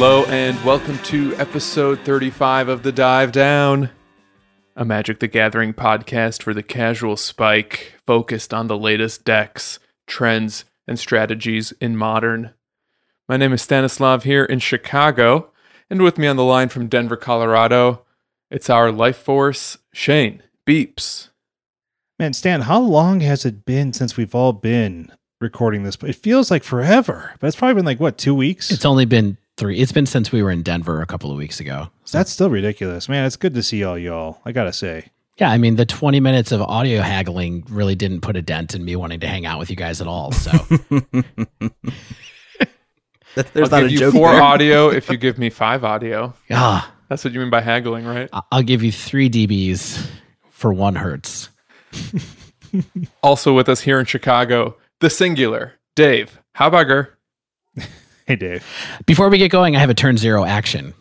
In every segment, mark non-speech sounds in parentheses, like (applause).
Hello, and welcome to episode 35 of The Dive Down, a Magic the Gathering podcast for the casual spike focused on the latest decks, trends, and strategies in modern. My name is Stanislav here in Chicago, and with me on the line from Denver, Colorado, it's our life force, Shane Beeps. Man, Stan, how long has it been since we've all been recording this? It feels like forever, but it's probably been like what, two weeks? It's only been three. It's been since we were in Denver a couple of weeks ago. So. That's still ridiculous, man. It's good to see all y'all. I gotta say. Yeah, I mean the 20 minutes of audio haggling really didn't put a dent in me wanting to hang out with you guys at all. So (laughs) there's I'll not give a you joke four there. audio (laughs) if you give me five audio. Ah, that's what you mean by haggling, right? I'll give you three dBs for one hertz. (laughs) also with us here in Chicago, the singular Dave Hauberger. Hey, Dave. Before we get going, I have a turn zero action.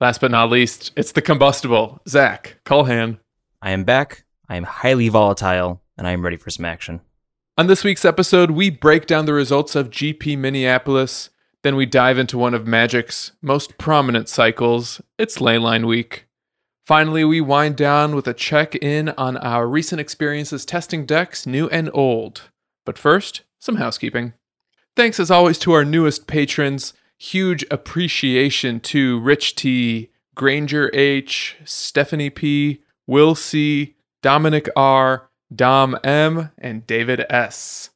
Last but not least, it's the combustible, Zak Culhan. I am back. I am highly volatile, and I am ready for some action. On this week's episode, we break down the results of GP Minneapolis. Then we dive into one of Magic's most prominent cycles. It's Leyline Week. Finally, we wind down with a check in on our recent experiences testing decks, new and old. But first, some housekeeping. Thanks as always to our newest patrons. Huge appreciation to Rich T, Granger H, Stephanie P, Will C, Dominic R, Dom M, and David S.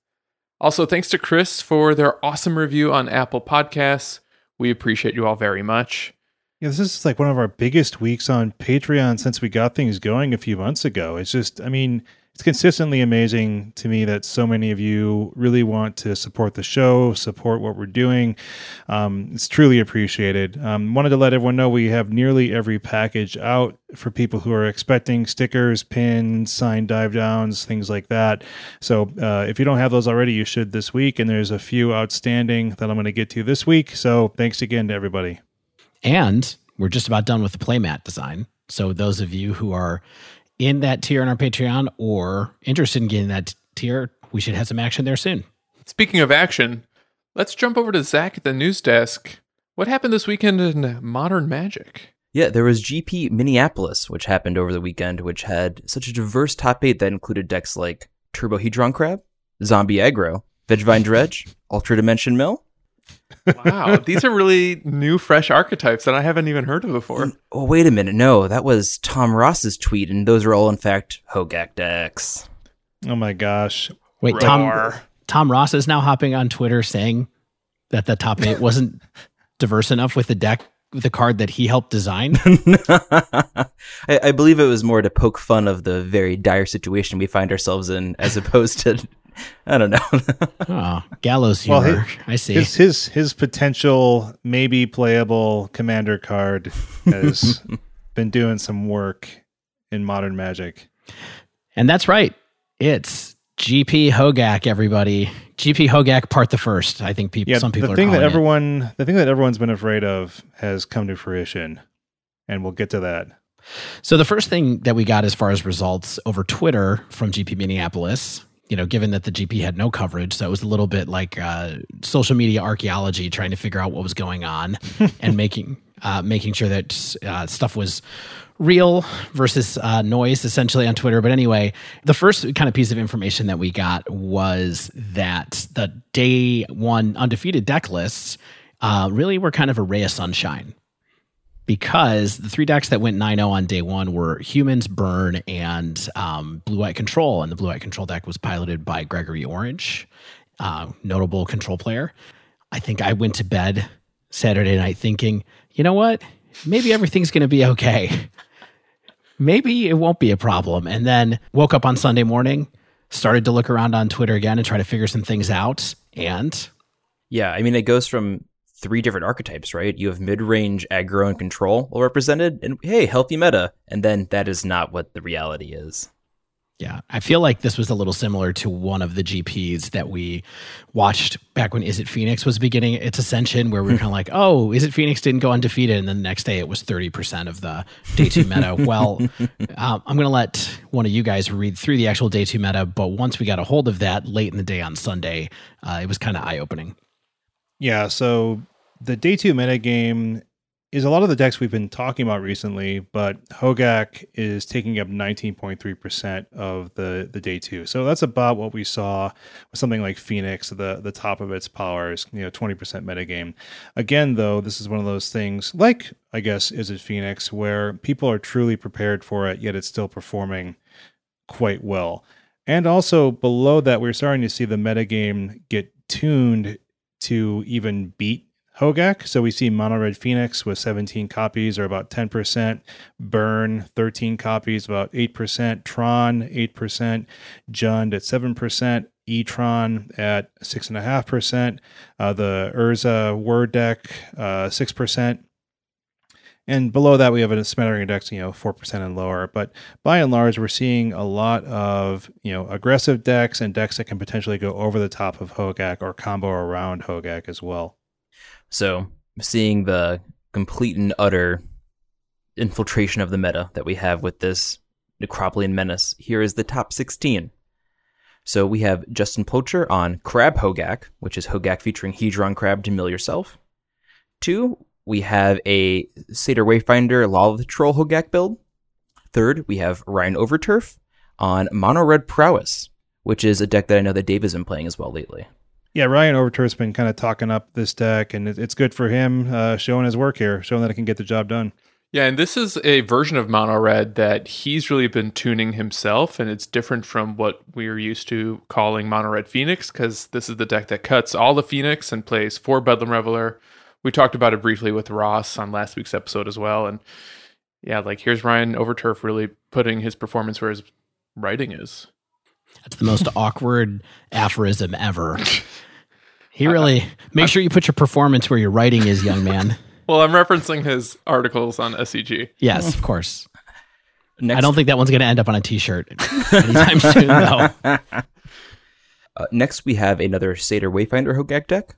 Also, thanks to Chris for their awesome review on Apple Podcasts. We appreciate you all very much. Yeah, this is like one of our biggest weeks on Patreon since we got things going a few months ago. It's just, I mean, it's consistently amazing to me that so many of you really want to support the show, support what we're doing. Um, it's truly appreciated. Um, wanted to let everyone know we have nearly every package out for people who are expecting stickers, pins, signed dive downs, things like that. So uh, if you don't have those already, you should this week. And there's a few outstanding that I'm going to get to this week. So thanks again to everybody. And we're just about done with the playmat design. So those of you who are in that tier on our Patreon or interested in getting that tier, we should have some action there soon. Speaking of action, let's jump over to Zak at the news desk. What happened this weekend in Modern Magic? Yeah, there was GP Minneapolis, which happened over the weekend, which had such a diverse top eight that included decks like Turbo Turbohedron Crab, Zombie Aggro, Vengevine Dredge, Ultra Dimension Mill, wow, these are really new, fresh archetypes that I haven't even heard of before. Oh, wait a minute. No, that was Tom Ross's tweet, and those are all, in fact, Hogaak decks. Oh my gosh. Wait, Tom, Tom Ross is now hopping on Twitter saying that the top eight wasn't diverse enough with the deck, with the card that he helped design. (laughs) I, I believe it was more to poke fun of the very dire situation we find ourselves in, as opposed to I don't know. (laughs) oh, gallows humor. Well, his, I see. His, his his potential maybe playable commander card has (laughs) been doing some work in modern magic. And that's right. It's GP Hogaak, everybody. GP Hogaak part the first. I think people yeah, some people the thing that everyone it. the thing that everyone's been afraid of has come to fruition. And we'll get to that. So the first thing that we got as far as results over Twitter from GP Minneapolis you know, given that the GP had no coverage, so it was a little bit like uh, social media archaeology, trying to figure out what was going on (laughs) and making uh, making sure that uh, stuff was real versus uh, noise, essentially on Twitter. But anyway, the first kind of piece of information that we got was that the day one undefeated deck lists uh, really were kind of a ray of sunshine because the three decks that went 9-0 on day one were humans burn and um, blue white control and the blue white control deck was piloted by gregory orange uh, notable control player. I think i went to bed saturday night thinking you know what? Maybe everything's going to be okay. Maybe it won't be a problem. And then woke up on sunday morning started to look around on twitter again and try to figure some things out and yeah i mean it goes from three different archetypes, right? You have mid range, aggro, and control all represented, and hey, healthy meta. And then that is not what the reality is. Yeah, I feel like this was a little similar to one of the GPs that we watched back when Izzet Phoenix was beginning its ascension, where we were (laughs) kind of like, oh, Izzet Phoenix didn't go undefeated. And then the next day it was 30% of the day two meta. (laughs) well, um, I'm going to let one of you guys read through the actual day two meta. But once we got a hold of that late in the day on Sunday, uh, it was kind of eye opening. Yeah, so the day two metagame is a lot of the decks we've been talking about recently, but Hogaak is taking up 19.3% of the, the day two. So that's about what we saw with something like Phoenix, the, the top of its powers, you know, 20% metagame. Again, though, this is one of those things like, I guess, Izzet Phoenix, where people are truly prepared for it, yet it's still performing quite well. And also below that, we're starting to see the metagame get tuned to even beat Hogaak. So we see Mono Red Phoenix with 17 copies or about 10%, Burn 13 copies, about 8%, Tron 8%, Jund at 7%, Etron at 6.5%, uh, the Urza Word deck uh, 6%. And below that, we have a smattering index, you know, 4% and lower. But by and large, we're seeing a lot of, you know, aggressive decks and decks that can potentially go over the top of Hogaak or combo around Hogaak as well. So seeing the complete and utter infiltration of the meta that we have with this Necropolian Menace, here is the top 16. So we have Justin Poacher on Crab Hogaak, which is Hogaak featuring Hedron Crab to mill yourself. Two, we have a Satyr Wayfinder Lava Troll Hogaak build. Third, we have Ryan Overturf on Mono Red Prowess, which is a deck that I know that Dave has been playing as well lately. Yeah, Ryan Overturf's been kind of talking up this deck, and it's good for him uh, showing his work here, showing that it can get the job done. Yeah, and this is a version of Mono Red that he's really been tuning himself, and it's different from what we're used to calling Mono Red Phoenix, because this is the deck that cuts all the Phoenix and plays four Bedlam Reveler. We talked about it briefly with Ross on last week's episode as well, and yeah, like here's Ryan Overturf really putting his performance where his writing is. That's the most (laughs) awkward aphorism ever. He (laughs) really make sure you put your performance where your writing is, young man. (laughs) Well, I'm referencing his articles on SCG. Yes, of course. Next, I don't think that one's going to end up on a T-shirt anytime soon, though. Uh, next, we have another Satyr Wayfinder Hogaak deck.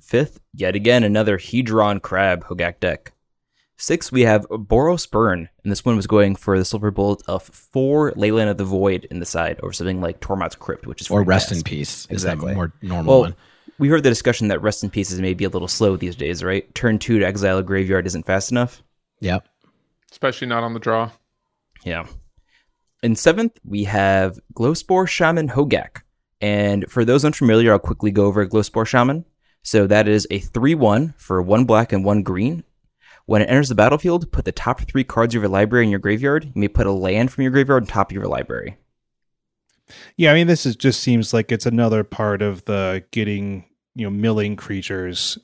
Fifth, yet again, another Hedron Crab Hogaak deck. Sixth, we have Boros Burn, and this one was going for the silver bullet of four Leyline of the Void in the side, or something like Tormod's Crypt, which is Or rest fast. in peace. Is Exactly. that more normal Well, one? we heard the discussion that Rest in Pieces may be a little slow these days, right? Turn two to exile a graveyard isn't fast enough. Yep. Especially not on the draw. Yeah. In seventh, we have Glowspore Shaman Hogaak. And for those unfamiliar, I'll quickly go over Glowspore Shaman. So that is a 3 1 for one black and one green. When it enters the battlefield, put the top three cards of your library in your graveyard. You may put a land from your graveyard on top of your library. Yeah, I mean, this is just seems like it's another part of the getting you know milling creatures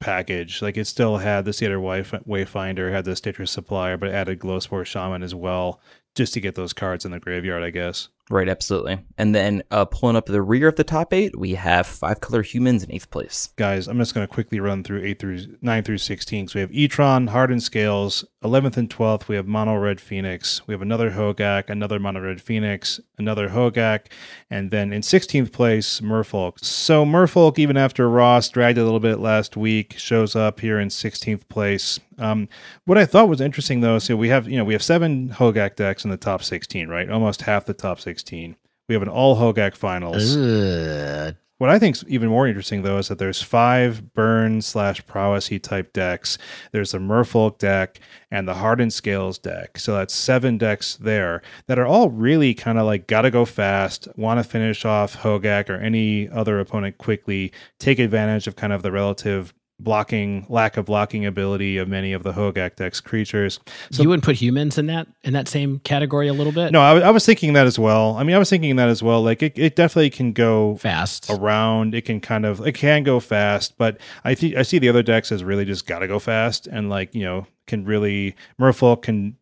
package. Like it still had the Wayf- Wayfinder, had the Stitcher's Supplier, but added Glowspore Shaman as well, just to get those cards in the graveyard, I guess. Right, absolutely. And then uh, pulling up the rear of the top eight, we have five color humans in eighth place. Guys, I'm just going to quickly run through eight through nine through sixteen. So we have Etron, Hardened Scales. Eleventh and twelfth, we have Mono Red Phoenix. We have another Hogaak, another Mono Red Phoenix, another Hogaak, and then in sixteenth place, Merfolk. So Merfolk, even after Ross dragged a little bit last week, shows up here in sixteenth place. Um, what I thought was interesting though, so we have you know we have seven Hogaak decks in the top sixteen, right? Almost half the top sixteen. We have an all Hogaak finals. Ugh. What I think is even more interesting, though, is that there's five burn slash prowessy type decks. There's the Merfolk deck and the Hardened Scales deck. So that's seven decks there that are all really kind of like gotta go fast, want to finish off Hogaak or any other opponent quickly, take advantage of kind of the relative blocking lack of blocking ability of many of the Hogak deck's creatures. So you wouldn't put humans in that in that same category a little bit? no, I, was- I was thinking that as well. I mean, I was thinking that as well. Like it, it definitely can go Fast. around. It can kind of it can go fast, but I think I see the other decks as really just gotta go fast and like you know can really Merfolk can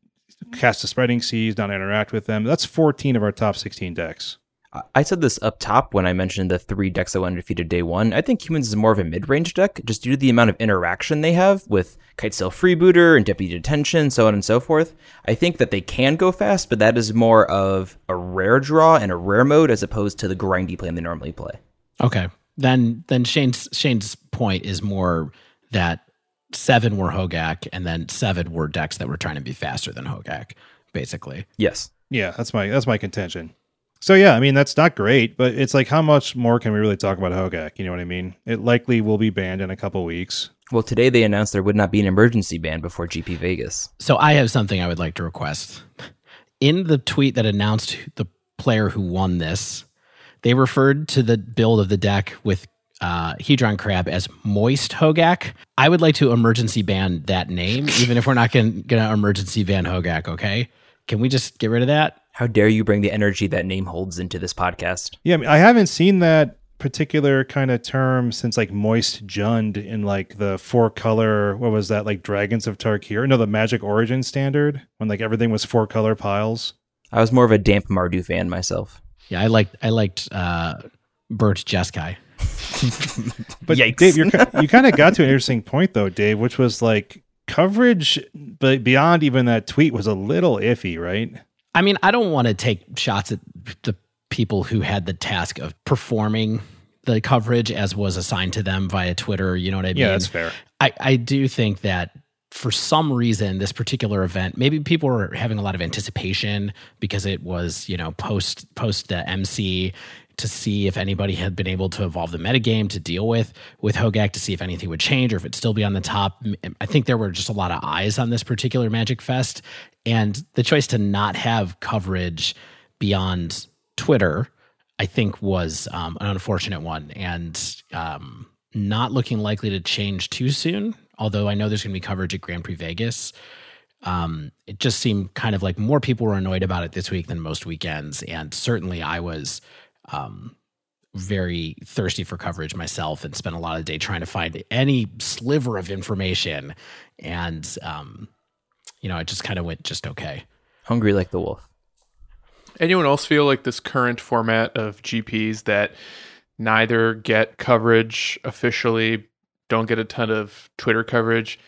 cast a spreading seas, not interact with them. That's fourteen of our top sixteen decks. I- I said this up top when I mentioned the three decks that went undefeated day one. I think humans is more of a mid range deck, just due to the amount of interaction they have with Kitesail Freebooter and Deputy Detention, so on and so forth. I think that they can go fast, but that is more of a rare draw and a rare mode as opposed to the grindy plan they normally play. Okay. Then then Shane's Shane's point is more that seven were Hogaak and then seven were decks that were trying to be faster than Hogaak, basically. Yes. Yeah, that's my that's my contention. So yeah, I mean that's not great, but it's like how much more can we really talk about Hogaak? You know what I mean? It likely will be banned in a couple weeks. Well, today they announced there would not be an emergency ban before GP Vegas. So I have something I would like to request. In the tweet that announced the player who won this, they referred to the build of the deck with uh, Hedron Crab as Moist Hogaak. I would like to emergency ban that name, even if we're not going to emergency ban Hogaak, okay? Can we just get rid of that? How dare you bring the energy that name holds into this podcast? Yeah, I, mean, I haven't seen that particular kind of term since like Moist Jund in like the four color, what was that, like Dragons of Tarkir? No, the Magic Origin standard when like everything was four color piles. I was more of a Damp Mardu fan myself. Yeah, I liked I liked uh, Bert Jeskai. (laughs) but Yikes. Dave, you're, you kind of got to an interesting point though, Dave, which was like coverage, but beyond even that tweet was a little iffy, right? I mean, I don't want to take shots at the people who had the task of performing the coverage as was assigned to them via Twitter. You know what I mean? Yeah, that's fair. I, I do think that for some reason, this particular event, maybe people were having a lot of anticipation because it was, you know, post post the MC to see if anybody had been able to evolve the metagame to deal with with Hogaak to see if anything would change or if it'd still be on the top. I think there were just a lot of eyes on this particular Magic Fest, and the choice to not have coverage beyond Twitter, I think, was um, an unfortunate one and um, not looking likely to change too soon. Although I know there's going to be coverage at Grand Prix Vegas. Um, it just seemed kind of like more people were annoyed about it this week than most weekends, and certainly I was um, very thirsty for coverage myself and spent a lot of the day trying to find any sliver of information. And, um, you know, it just kind of went just okay. Hungry like the wolf. Anyone else feel like this current format of GPs that neither get coverage officially, don't get a ton of Twitter coverage?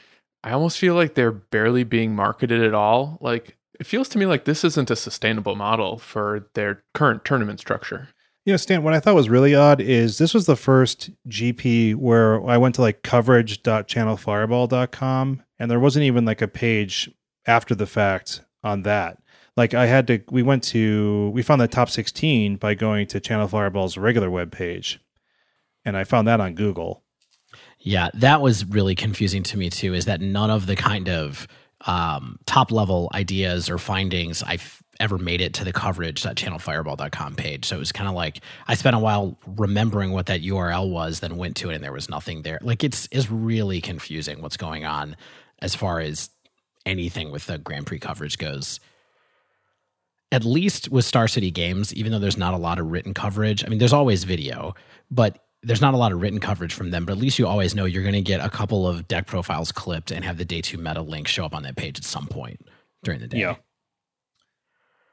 I almost feel like they're barely being marketed at all. Like it feels to me like this isn't a sustainable model for their current tournament structure. You know, Stan, what I thought was really odd is this was the first GP where I went to like coverage.channelfireball.com and there wasn't even like a page after the fact on that. Like I had to, we went to, we found the top 16 by going to Channel Fireball's regular web page. And I found that on Google. Yeah, that was really confusing to me too. Is that none of the kind of um, top level ideas or findings I've ever made it to the coverage.channelfireball.com page. So it was kind of like I spent a while remembering what that URL was, then went to it and there was nothing there. Like it's is really confusing what's going on as far as anything with the Grand Prix coverage goes. At least with Star City Games, even though there's not a lot of written coverage, I mean, there's always video, but there's not a lot of written coverage from them, but at least you always know you're going to get a couple of deck profiles clipped and have the day two meta link show up on that page at some point during the day. Yeah.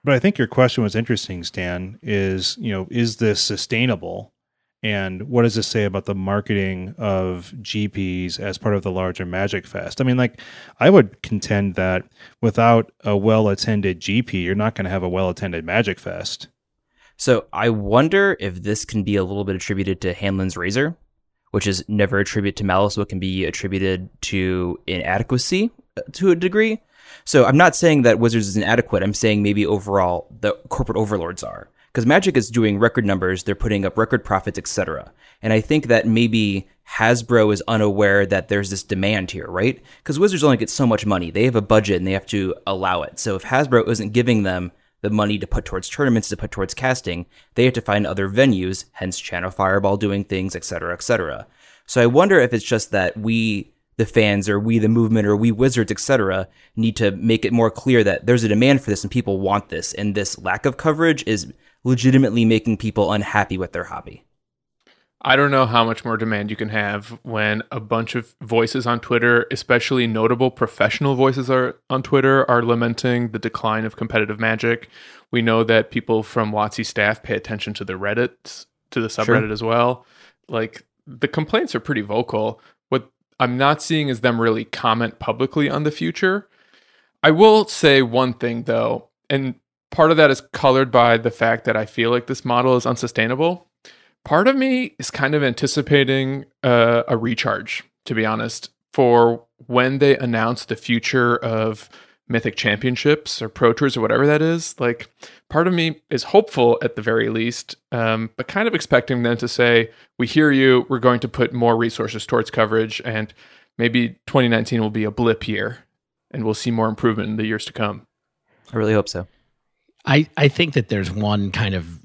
But I think your question was interesting, Stan, is, you know, is this sustainable? And what does this say about the marketing of GPs as part of the larger Magic Fest? I mean, like, I would contend that without a well attended GP, you're not going to have a well attended Magic Fest. So I wonder if this can be a little bit attributed to Hanlon's razor, which is never attributed to malice, but can be attributed to inadequacy uh, to a degree. So I'm not saying that Wizards is inadequate. I'm saying maybe overall the corporate overlords are. Because Magic is doing record numbers, they're putting up record profits, etc. And I think that maybe Hasbro is unaware that there's this demand here, right? Because Wizards only get so much money. They have a budget and they have to allow it. So if Hasbro isn't giving them the money to put towards tournaments, to put towards casting, they have to find other venues, hence Channel Fireball doing things, etc., etc. So I wonder if it's just that we, the fans, or we, the movement, or we Wizards, etc., need to make it more clear that there's a demand for this and people want this, and this lack of coverage is legitimately making people unhappy with their hobby. I don't know how much more demand you can have when a bunch of voices on Twitter, especially notable professional voices are on Twitter, are lamenting the decline of competitive magic. We know that people from WotC staff pay attention to the Reddit, to the subreddit Sure. as well. Like the complaints are pretty vocal. What I'm not seeing is them really comment publicly on the future. I will say one thing though, and part of that is colored by the fact that I feel like this model is unsustainable part of me is kind of anticipating uh, a recharge to be honest for when they announce the future of mythic championships or pro tours or whatever that is like part of me is hopeful at the very least um, but kind of expecting them to say we hear you we're going to put more resources towards coverage and maybe 2019 will be a blip year and we'll see more improvement in the years to come. I really hope so. I, I think that there's one kind of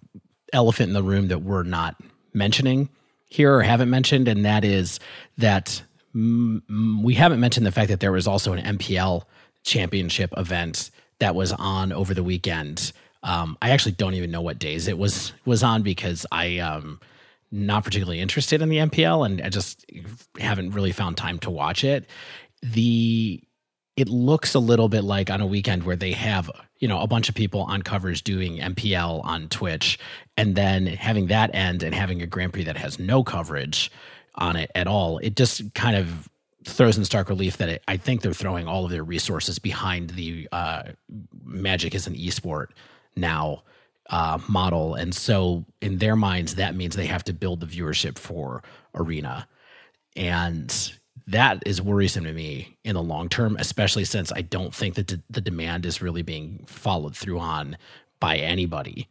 elephant in the room that we're not mentioning here or haven't mentioned, and that is that mm, we haven't mentioned the fact that there was also an MPL championship event that was on over the weekend. Um, I actually don't even know what days it was was on because I um not particularly interested in the MPL and I just haven't really found time to watch it. The it looks a little bit like on a weekend where they have you know a bunch of people on covers doing MPL on Twitch and then having that end and having a Grand Prix that has no coverage on it at all. It just kind of throws in stark relief that it, I think they're throwing all of their resources behind the uh, Magic as an esport now uh, model, and so in their minds, that means they have to build the viewership for Arena, and that is worrisome to me in the long term, especially since I don't think that the demand is really being followed through on by anybody.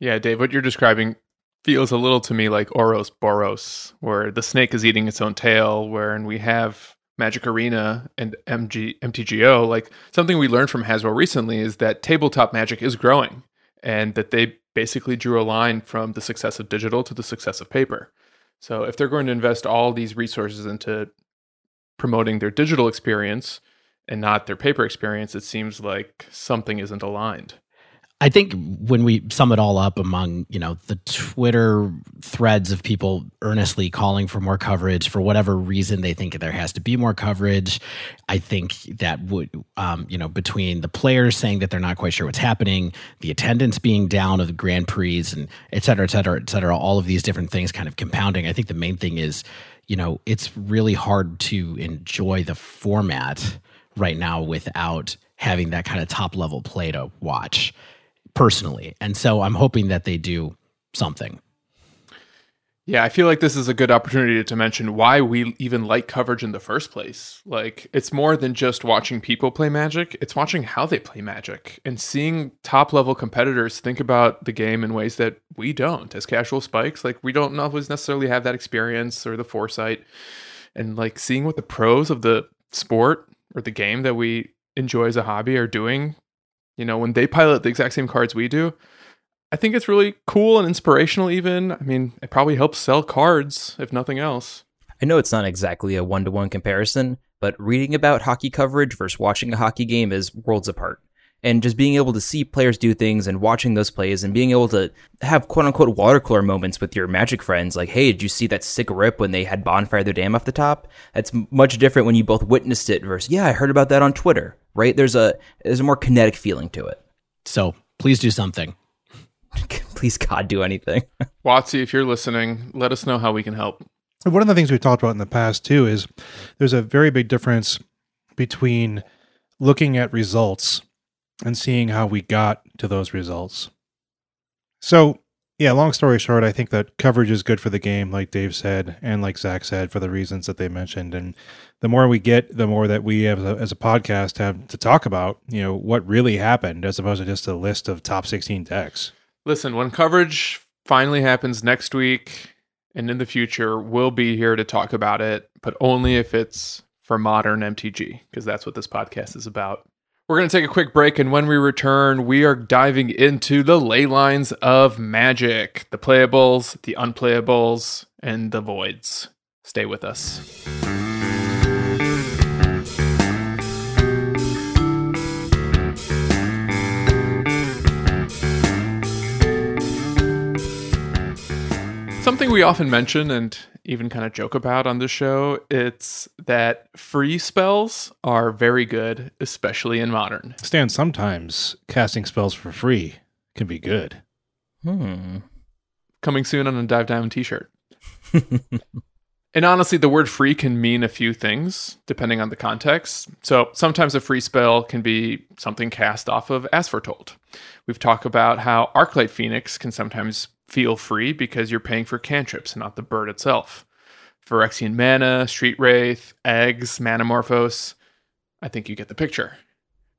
Yeah, Dave, what you're describing feels a little to me like Ouroboros, where the snake is eating its own tail, where and we have Magic Arena and MG MTGO. Like something we learned from Hasbro recently is that tabletop magic is growing and that they basically drew a line from the success of digital to the success of paper. So if they're going to invest all these resources into promoting their digital experience and not their paper experience, it seems like something isn't aligned. I think when we sum it all up among, you know, the Twitter threads of people earnestly calling for more coverage for whatever reason they think there has to be more coverage, I think that would, um, you know, between the players saying that they're not quite sure what's happening, the attendance being down of the Grand Prix and et cetera, et cetera, et cetera, all of these different things kind of compounding. I think the main thing is, you know, it's really hard to enjoy the format right now without having that kind of top level play to watch personally. And so I'm hoping that they do something. Yeah, I feel like this is a good opportunity to mention why we even like coverage in the first place. Like, it's more than just watching people play Magic, it's watching how they play Magic and seeing top level competitors think about the game in ways that we don't as casual spikes. Like, we don't always necessarily have that experience or the foresight. And like seeing what the pros of the sport or the game that we enjoy as a hobby are doing you know, when they pilot the exact same cards we do, I think it's really cool and inspirational, even. I mean, it probably helps sell cards, if nothing else. I know it's not exactly a one to one comparison, but reading about hockey coverage versus watching a hockey game is worlds apart. And just being able to see players do things and watching those plays and being able to have quote unquote water cooler moments with your magic friends, like, hey, did you see that sick rip when they had Bonfire of the Damned off the top? That's much different when you both witnessed it versus, yeah, I heard about that on Twitter right? There's a there's a more kinetic feeling to it. So please do something. (laughs) (laughs) please God do anything. (laughs) WotC, if you're listening, let us know how we can help. One of the things we've talked about in the past too is there's a very big difference between looking at results and seeing how we got to those results. So yeah, long story short, I think that coverage is good for the game, like Dave said, and like Zak said, for the reasons that they mentioned. And the more we get, the more that we as a, as a podcast have to talk about, you know, what really happened, as opposed to just a list of top 16 decks. Listen, when coverage finally happens next week and in the future, we'll be here to talk about it, but only if it's for modern MTG, because that's what this podcast is about. We're going to take a quick break, and when we return, we are diving into the ley lines of magic the playables, the unplayables, and the voids. Stay with us. Something we often mention and even kind of joke about on the show, it's that free spells are very good, especially in modern. Stan, sometimes casting spells for free can be good. Hmm. Coming soon on a Dive Diamond t shirt. (laughs) and honestly, the word free can mean a few things depending on the context. So sometimes a free spell can be something cast off of As Foretold. We've talked about how Arclight Phoenix can sometimes feel free because you're paying for cantrips, and not the bird itself. Phyrexian Mana, Street Wraith, Eggs, Manamorphose. I think you get the picture.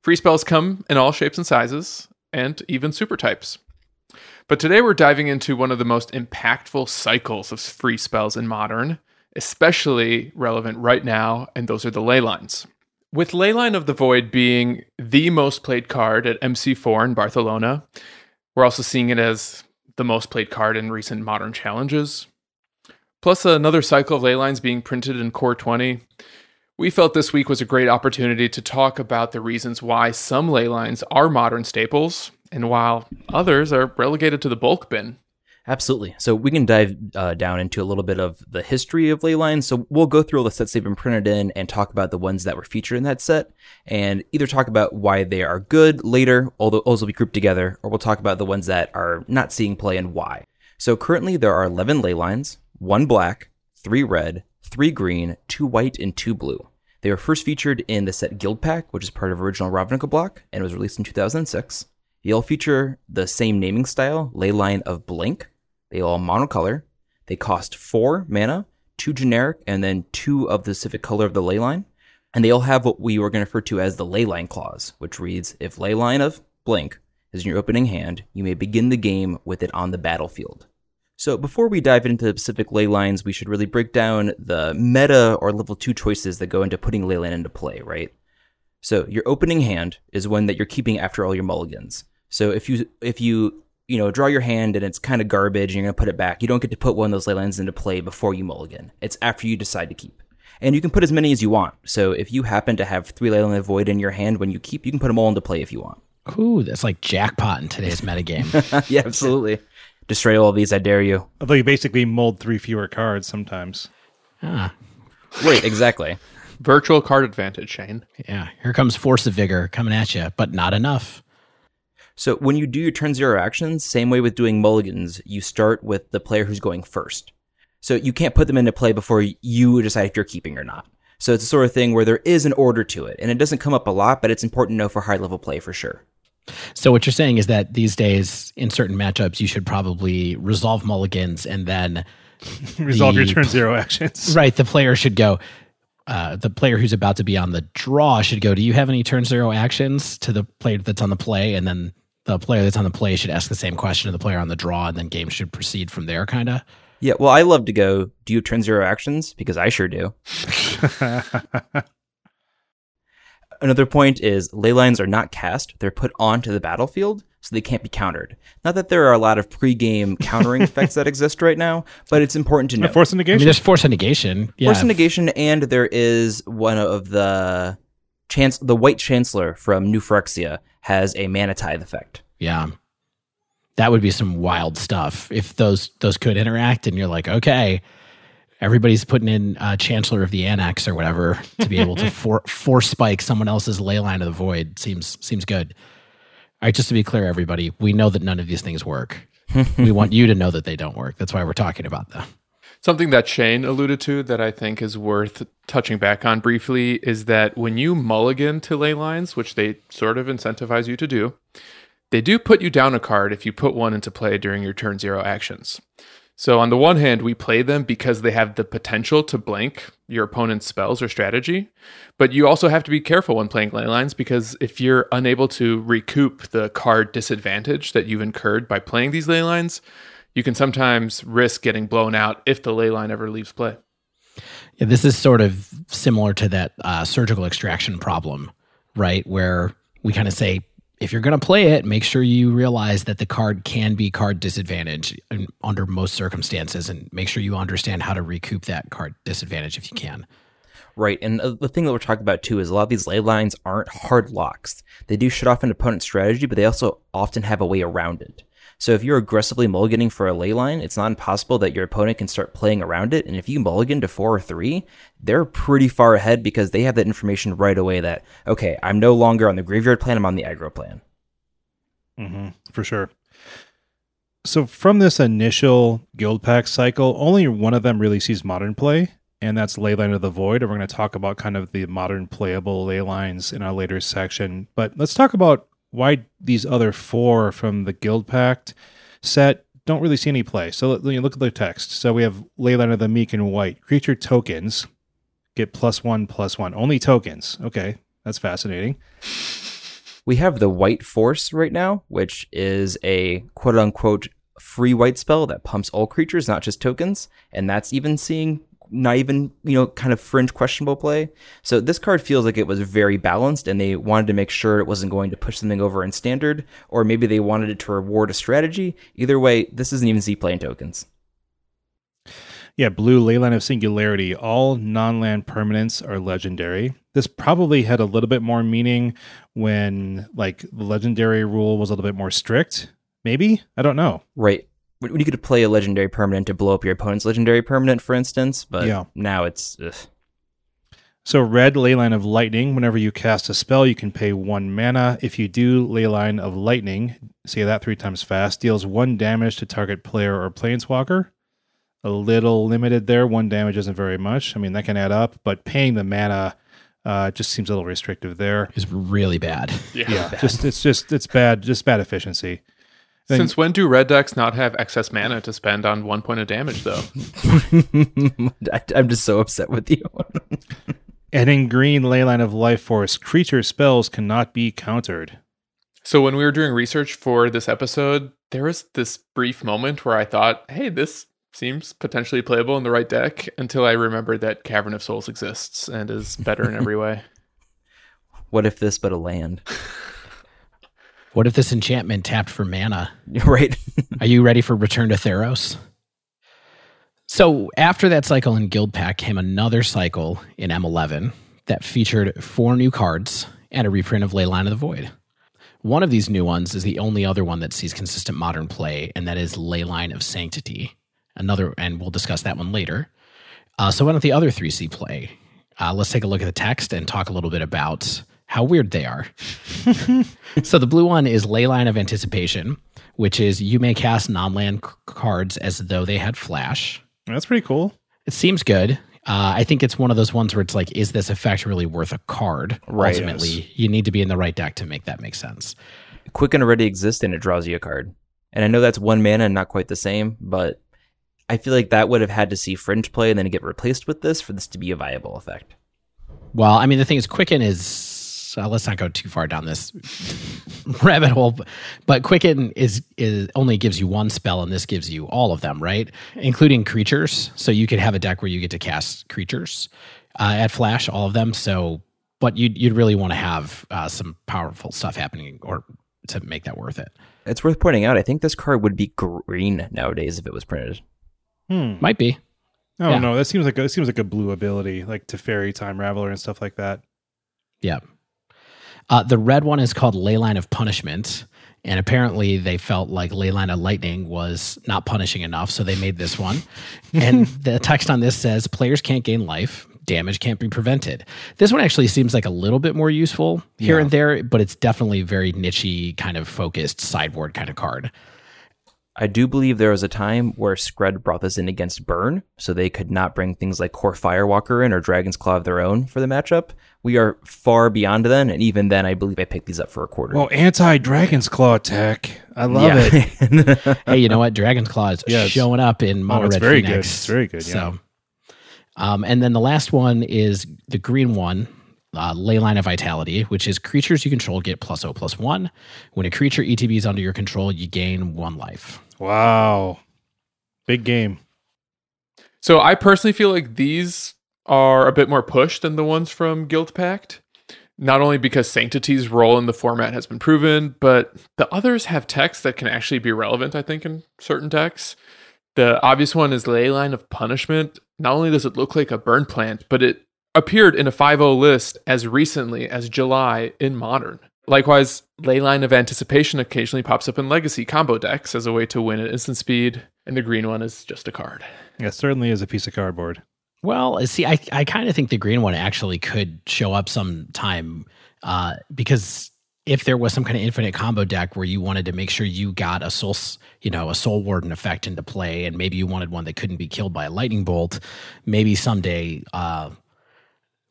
Free spells come in all shapes and sizes, and even super types. But today we're diving into one of the most impactful cycles of free spells in modern, especially relevant right now, and those are the ley lines. With Leyline of the Void being the most played card at MC4 in Barcelona, we're also seeing it as the most played card in recent modern challenges. Plus, another cycle of ley lines being printed in Core 20. We felt this week was a great opportunity to talk about the reasons why some ley lines are modern staples, and while others are relegated to the bulk bin. Absolutely. So we can dive uh, down into a little bit of the history of ley lines. So we'll go through all the sets they've been printed in and talk about the ones that were featured in that set, and either talk about why they are good later, although those will be grouped together, or we'll talk about the ones that are not seeing play and why. So currently there are 11 ley lines, one black, three red, three green, two white, and two blue. They were first featured in the set Guildpact, which is part of original Ravnica block, and was released in 2006. They all feature the same naming style, Leyline of Blink. They all monocolor. They cost four mana, two generic, and then two of the specific color of the leyline. And they all have what we were going to refer to as the leyline clause, which reads If leyline of blank is in your opening hand, you may begin the game with it on the battlefield. So before we dive into the specific ley lines, we should really break down the meta or level two choices that go into putting leyline into play, right? So your opening hand is one that you're keeping after all your mulligans. So if you if you you know draw your hand and it's kind of garbage and you're gonna put it back, you don't get to put one of those ley lines into play before you mulligan. It's after you decide to keep. And you can put as many as you want. So if you happen to have three Leyline of Void in your hand when you keep, you can put them all into play if you want. Ooh, that's like jackpot in today's metagame. (laughs) yeah, absolutely. Destroy all of these, I dare you. Although you basically mold three fewer cards sometimes. ah, Right, exactly. Virtual card advantage, Shane. yeah. Here comes Force of Vigor coming at you, but not enough. So when you do your turn zero actions, same way with doing mulligans, you start with the player who's going first. So you can't put them into play before you decide if you're keeping or not. So it's a sort of thing where there is an order to it, and it doesn't come up a lot, but it's important to know for high level play for sure. So what you're saying is that these days, in certain matchups, you should probably resolve mulligans and then (laughs) Resolve your turn zero actions. (laughs) right the player should go. Uh, the player who's about to be on the draw should go. Do you have any turn zero actions to the player that's on the play, and then the player that's on the play should ask the same question to the player on the draw, and then game should proceed from there, kind of. Yeah, well, I love to go, do you have turn zero actions? Because I sure do. (laughs) Another point is ley lines are not cast, they're put onto the battlefield, so they can't be countered. Not that there are a lot of pre-game countering (laughs) effects that exist right now, but it's important to know. Force of I mean, there's force negation. Yeah, Force negation, and there is one of the chance the White Chancellor from New Phyrexia has a mana tithe effect. Yeah. That would be some wild stuff if those those could interact and you're like, okay, everybody's putting in uh, Chancellor of the Annex or whatever to be able to (laughs) for, force spike someone else's ley line of the void seems seems good. All right, just to be clear, everybody, we know that none of these things work. (laughs) we want you to know that they don't work. That's why we're talking about them. Something that Shane alluded to that I think is worth touching back on briefly is that when you mulligan to ley lines, which they sort of incentivize you to do, they do put you down a card if you put one into play during your turn zero actions. So, on the one hand, we play them because they have the potential to blank your opponent's spells or strategy. But you also have to be careful when playing ley lines because if you're unable to recoup the card disadvantage that you've incurred by playing these ley lines, you can sometimes risk getting blown out if the ley line ever leaves play. Yeah, this is sort of similar to that uh, surgical extraction problem, right? Where we kind of say, if you're going to play it, make sure you realize that the card can be card disadvantage in, under most circumstances, and make sure you understand how to recoup that card disadvantage if you can. Right, and the thing that we're talking about too is a lot of these ley lines aren't hard locks. They do shut off an opponent's strategy, but they also often have a way around it. So if you're aggressively mulliganing for a ley line, it's not impossible that your opponent can start playing around it. And if you mulligan to four or three, they're pretty far ahead because they have that information right away that, okay, I'm no longer on the graveyard plan, I'm on the aggro plan. Mm-hmm, for sure. So from this initial Guildpact cycle, only one of them really sees modern play, and that's Leyline of the Void. And we're going to talk about kind of the modern playable ley lines in our later section. But let's talk about why these other four from the guild pact set don't really see any play. So let, you look at the text. So we have Leyline of the Meek and White. Creature tokens get plus one, plus one. Only tokens. Okay, that's fascinating. We have the White Force right now, which is a quote unquote free white spell that pumps all creatures, not just tokens. And that's even seeing not even, you know, kind of fringe questionable play. So this card feels like it was very balanced and they wanted to make sure it wasn't going to push something over in standard, or maybe they wanted it to reward a strategy. Either way, this isn't even Z playing tokens. Yeah, blue Leyline of Singularity. All non land permanents are legendary. This probably had a little bit more meaning when, like, the legendary rule was a little bit more strict. Maybe? I don't know. Right. When you could play a legendary permanent to blow up your opponent's legendary permanent, for instance, but Yeah. now it's. Ugh. So, red Leyline of Lightning. Whenever you cast a spell, you can pay one mana. If you do Leyline of Lightning, say that three times fast, deals one damage to target player or planeswalker. A little limited there. One damage isn't very much. I mean, that can add up, but paying the mana uh, just seems a little restrictive there. Is really bad. Yeah, (laughs) just it's just it's bad, just bad efficiency. Then- Since when do red decks not have excess mana to spend on one point of damage, though? (laughs) I, I'm just so upset with you. (laughs) And in green, Leyline of Life Force, creature spells cannot be countered. So when we were doing research for this episode, there was this brief moment where I thought, "Hey, this seems potentially playable in the right deck." Until I remembered that Cavern of Souls exists and is better in every (laughs) way. what if this but a land? What if this enchantment tapped for mana? (laughs) right? Are you ready for Return to Theros? So after that cycle in Guildpact came another cycle in M11 that featured four new cards and a reprint of Leyline of the Void. One of these new ones is the only other one that sees consistent modern play, and that is Leyline of Sanctity. Another, and we'll discuss that one later. Uh, so why don't the other three see play? Uh, let's take a look at the text and talk a little bit about how weird they are. (laughs) so the blue one is Leyline of Anticipation, which is you may cast non-land c- cards as though they had flash. That's pretty cool. It seems good. Uh, I think it's one of those ones where it's like, is this effect really worth a card? Right. Ultimately, you need to be in the right deck to make that make sense. Quicken already exists and it draws you a card. And I know that's one mana and not quite the same, but I feel like that would have had to see fringe play and then get replaced with this for this to be a viable effect. Well, I mean, the thing is, Quicken is. Uh, let's not go too far down this (laughs) rabbit hole, but, but Quicken is is only gives you one spell, and this gives you all of them, right? Including creatures. So you could have a deck where you get to cast creatures uh, at Flash, all of them. So, but you'd you'd really want to have uh, some powerful stuff happening, or to make that worth it. It's worth pointing out, I think this card would be green nowadays if it was printed. Hmm. Might be. Oh Yeah. no, that seems like a, it seems like a blue ability, like Teferi time raveler and stuff like that. Yeah. Uh, the red one is called Leyline of Punishment. And apparently they felt like Leyline of Lightning was not punishing enough, so they made this one. (laughs) and the text on this says players can't gain life, damage can't be prevented. This one actually seems like a little bit more useful here Yeah. and there, but it's definitely very nichey, kind of focused sideboard kind of card. I do believe there was a time where Skred brought this in against Burn, so they could not bring things like Kor Firewalker in or Dragon's Claw of their own for the matchup. We are far beyond then, and even then, I believe I picked these up for a quarter. Well, anti Dragon's Claw attack. I love yeah. it. (laughs) hey, you know what? Dragon's Claw is Yes. showing up in Mono Oh, it's Red very Phoenix. good. It's very good, yeah. So, um, and then the last one is the green one, uh, Leyline of Vitality, which is creatures you control get plus O plus one. When a creature ETB is under your control, you gain one life. wow. Big game. So I personally feel like these are a bit more pushed than the ones from Guild Pact. Not only because Sanctity's role in the format has been proven, but the others have text that can actually be relevant, I think, in certain decks. The obvious one is Leyline of Punishment. Not only does it look like a burn plant, but it appeared in a 5.0 list as recently as July in Modern. Likewise, Leyline of Anticipation occasionally pops up in Legacy combo decks as a way to win at instant speed, and the green one is just a card. Yeah, certainly is a piece of cardboard. Well, see, I, I kind of think the green one actually could show up sometime uh, because if there was some kind of infinite combo deck where you wanted to make sure you got a soul, you know, a soul warden effect into play, and maybe you wanted one that couldn't be killed by a lightning bolt, maybe someday uh,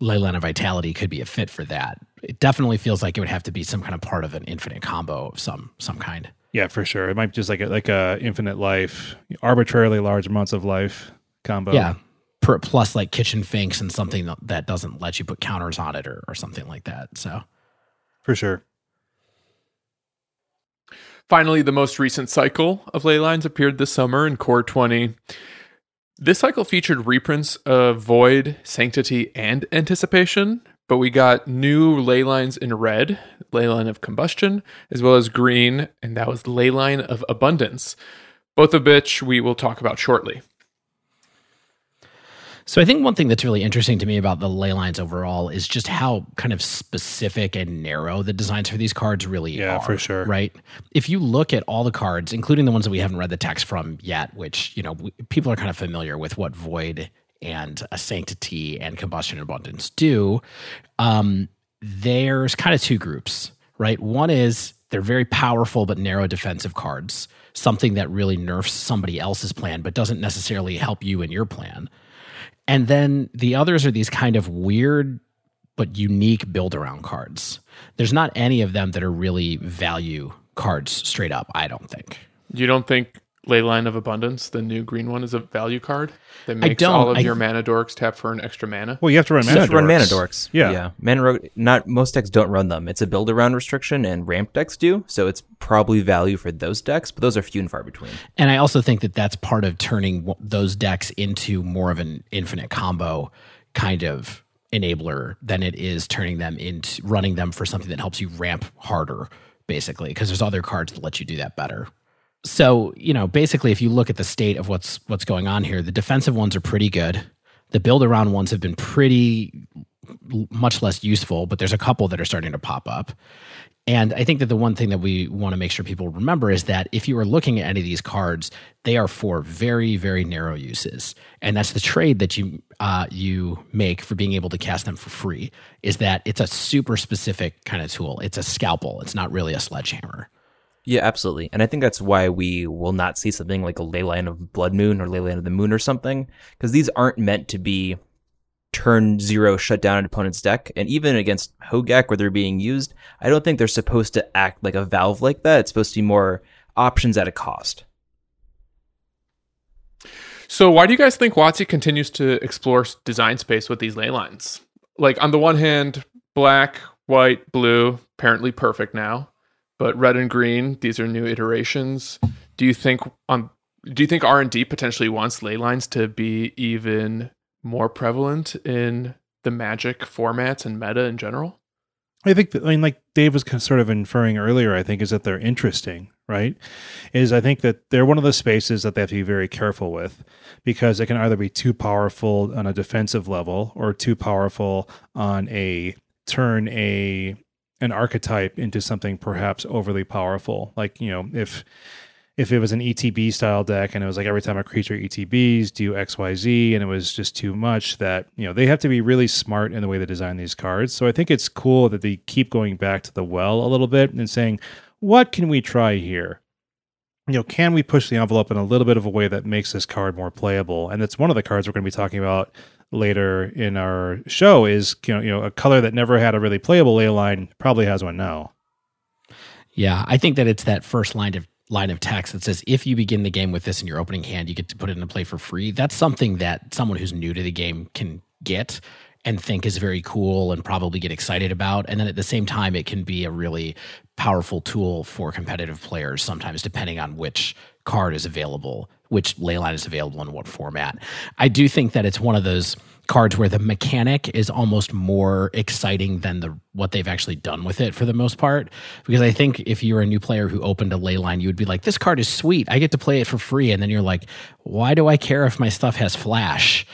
of Vitality could be a fit for that. It definitely feels like it would have to be some kind of part of an infinite combo of some some kind. Yeah, for sure. It might be just like a, like a infinite life, arbitrarily large amounts of life combo. Yeah. Per, plus like kitchen finks and something that- that doesn't let you put counters on it or, or something like that. So for sure. Finally, the most recent cycle of ley lines appeared this summer in Core 20. This cycle featured reprints of Void, Sanctity, and Anticipation, but we got new ley lines in red, Leyline of Combustion, as well as green, and that was Leyline of Abundance, both of which we will talk about shortly. So I think one thing that's really interesting to me about the ley lines overall is just how kind of specific and narrow the designs for these cards really Yeah, are. for sure. Right. If you look at all the cards, including the ones that we haven't read the text from yet, which you know we, people are kind of familiar with what Void and a Sanctity and Combustion and Abundance do. Um, there's kind of two groups, right? One is they're very powerful but narrow defensive cards, something that really nerfs somebody else's plan but doesn't necessarily help you in your plan. And then the others are these kind of weird but unique build around cards. There's not any of them that are really value cards straight up, I don't think. You don't think Leyline of Abundance, the new green one, is a value card that makes don't. all of I- your mana dorks tap for an extra mana? Well, you have to run You mana have to run mana dorks. dorks. Yeah. yeah. Mana ro- not most decks don't run them. It's a build around restriction, and ramp decks do. So it's probably value for those decks, but those are few and far between. And I also think that that's part of turning w- those decks into more of an infinite combo kind of enabler than it is turning them into running them for something that helps you ramp harder, basically, because there's other cards that let you do that better. So, you know, basically if you look at the state of what's what's going on here, the defensive ones are pretty good. The build around ones have been pretty much less useful, but there's a couple that are starting to pop up. And I think that the one thing that we want to make sure people remember is that if you are looking at any of these cards, they are for very, very narrow uses, and that's the trade that you uh, you make for being able to cast them for free. Is that it's a super specific kind of tool. It's a scalpel. It's not really a sledgehammer. Yeah, absolutely. And I think that's why we will not see something like a Leyline of Blood Moon or Leyline of the Moon or something, because these aren't meant to be turn zero shut down an opponent's deck. And even against Hogaak where they're being used, I don't think they're supposed to act like a valve like that. It's supposed to be more options at a cost. So why do you guys think WotC continues to explore design space with these ley lines? Like on the one hand, black, white, blue, apparently perfect now, but red and green, these are new iterations. Do you think on do you think R and D potentially wants ley lines to be even more prevalent in the magic formats and meta in general? I think, that, I mean, like Dave was sort of inferring earlier, I think, is that they're interesting, right? Is I think that they're one of the spaces that they have to be very careful with because it can either be too powerful on a defensive level or too powerful on a turn a an archetype into something perhaps overly powerful. Like, you know, if if it was an ETB style deck and it was like every time a creature ETBs do XYZ and it was just too much that, you know, they have to be really smart in the way they design these cards. So I think it's cool that they keep going back to the well a little bit and saying, what can we try here? You know, can we push the envelope in a little bit of a way that makes this card more playable? And it's one of the cards we're going to be talking about later in our show is, you know, you know, a color that never had a really playable ley line probably has one now. Yeah, I think that it's that first line of line of text that says if you begin the game with this in your opening hand, you get to put it into play for free. That's something that someone who's new to the game can get and think is very cool and probably get excited about. And then at the same time, it can be a really powerful tool for competitive players sometimes, depending on which card is available, which leyline is available in what format. I do think that it's one of those cards where the mechanic is almost more exciting than the what they've actually done with it for the most part. Because I think if you're a new player who opened a ley line, you would be like, "This card is sweet. I get to play it for free," and then you're like, "Why do I care if my stuff has flash?"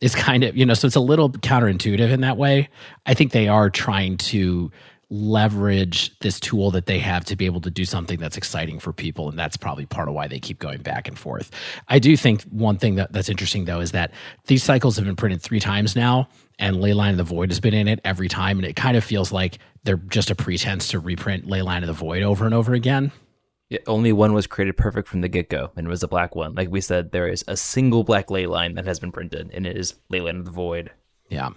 It's kind of you know, so it's a little counterintuitive in that way. I think they are trying to leverage this tool that they have to be able to do something that's exciting for people and that's probably part of why they keep going back and forth i do think one thing that, that's interesting though is that these cycles have been printed three times now and leyline of the void has been in it every time and it kind of feels like they're just a pretense to reprint leyline of the void over and over again Yeah, only one was created perfect from the get go, and it was a black one. Like we said, there is a single black ley line that has been printed, and it is Leyline of the Void. Yeah.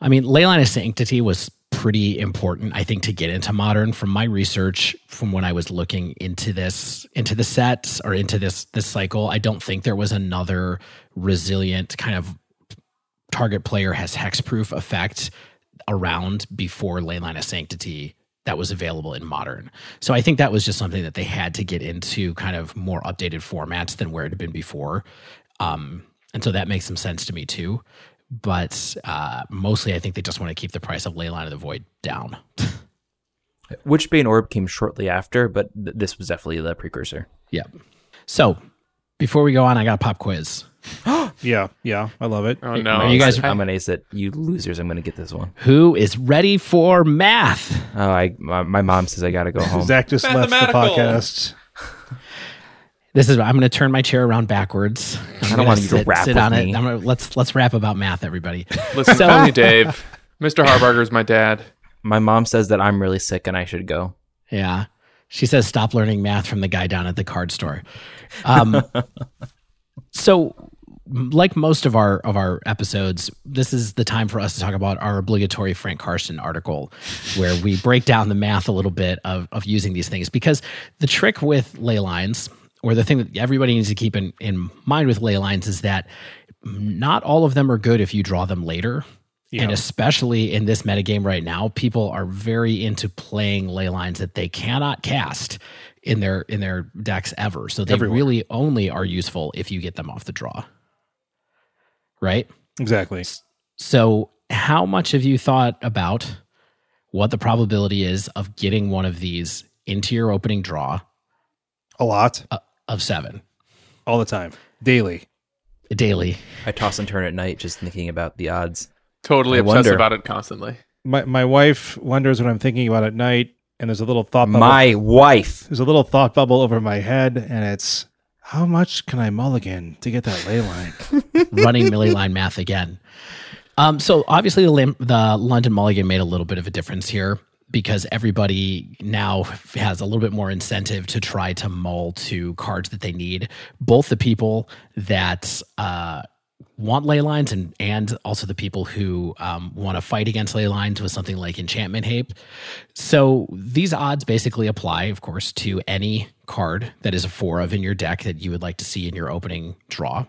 I mean, Leyline of Sanctity was pretty important, I think, to get into modern. From my research, from when I was looking into this, into the sets or into this this cycle, I don't think there was another resilient kind of target player has hexproof effect around before Leyline of Sanctity that was available in modern. So I think that was just something that they had to get into kind of more updated formats than where it had been before. Um, and so that makes some sense to me too. But uh, mostly, I think they just want to keep the price of Leyline of the Void down. (laughs) Witchbane Orb came shortly after, but th- this was definitely the precursor. yep. So before we go on, I got a pop quiz. (gasps) Yeah, yeah, I love it. Oh no! Are you guys- I'm gonna ace it. You losers, I'm gonna get this one. Who is ready for math? Oh, I my, my mom says I gotta go (laughs) home. Zak just left the podcast. This is. I'm going to turn my chair around backwards. I'm I don't gonna want you to sit, rap sit with on me. it. I'm gonna, let's let's rap about math, everybody. Listen So- me, Dave. Mr. Harbarger is my dad. My mom says that I'm really sick and I should go. Yeah. She says, stop learning math from the guy down at the card store. Um, (laughs) so, like most of our of our episodes, this is the time for us to talk about our obligatory Frank Karsten article, where we break down the math a little bit of of using these things. Because the trick with ley lines, or the thing that everybody needs to keep in, in mind with ley lines, is that not all of them are good if you draw them later. And especially in this metagame right now, people are very into playing ley lines that they cannot cast in their in their decks ever. So they Everywhere. really only are useful if you get them off the draw. Right? Exactly. So how much have you thought about what the probability is of getting one of these into your opening draw A lot, uh, of 7 all the time, daily. daily? I toss and turn at night just thinking about the odds. Totally I obsessed wonder. about it constantly. My my wife wonders what I'm thinking about at night, and there's a little thought bubble. My wife. there's a little thought bubble over my head, and it's how much can I mulligan to get that ley line? (laughs) running Millie line math again. Um, so obviously the, Lim- the London Mulligan made a little bit of a difference here because everybody now has a little bit more incentive to try to mull to cards that they need. Both the people that uh, want ley lines and and also the people who um, want to fight against ley lines with something like enchantment hate. So these odds basically apply, of course, to any card that is a four of in your deck that you would like to see in your opening draw.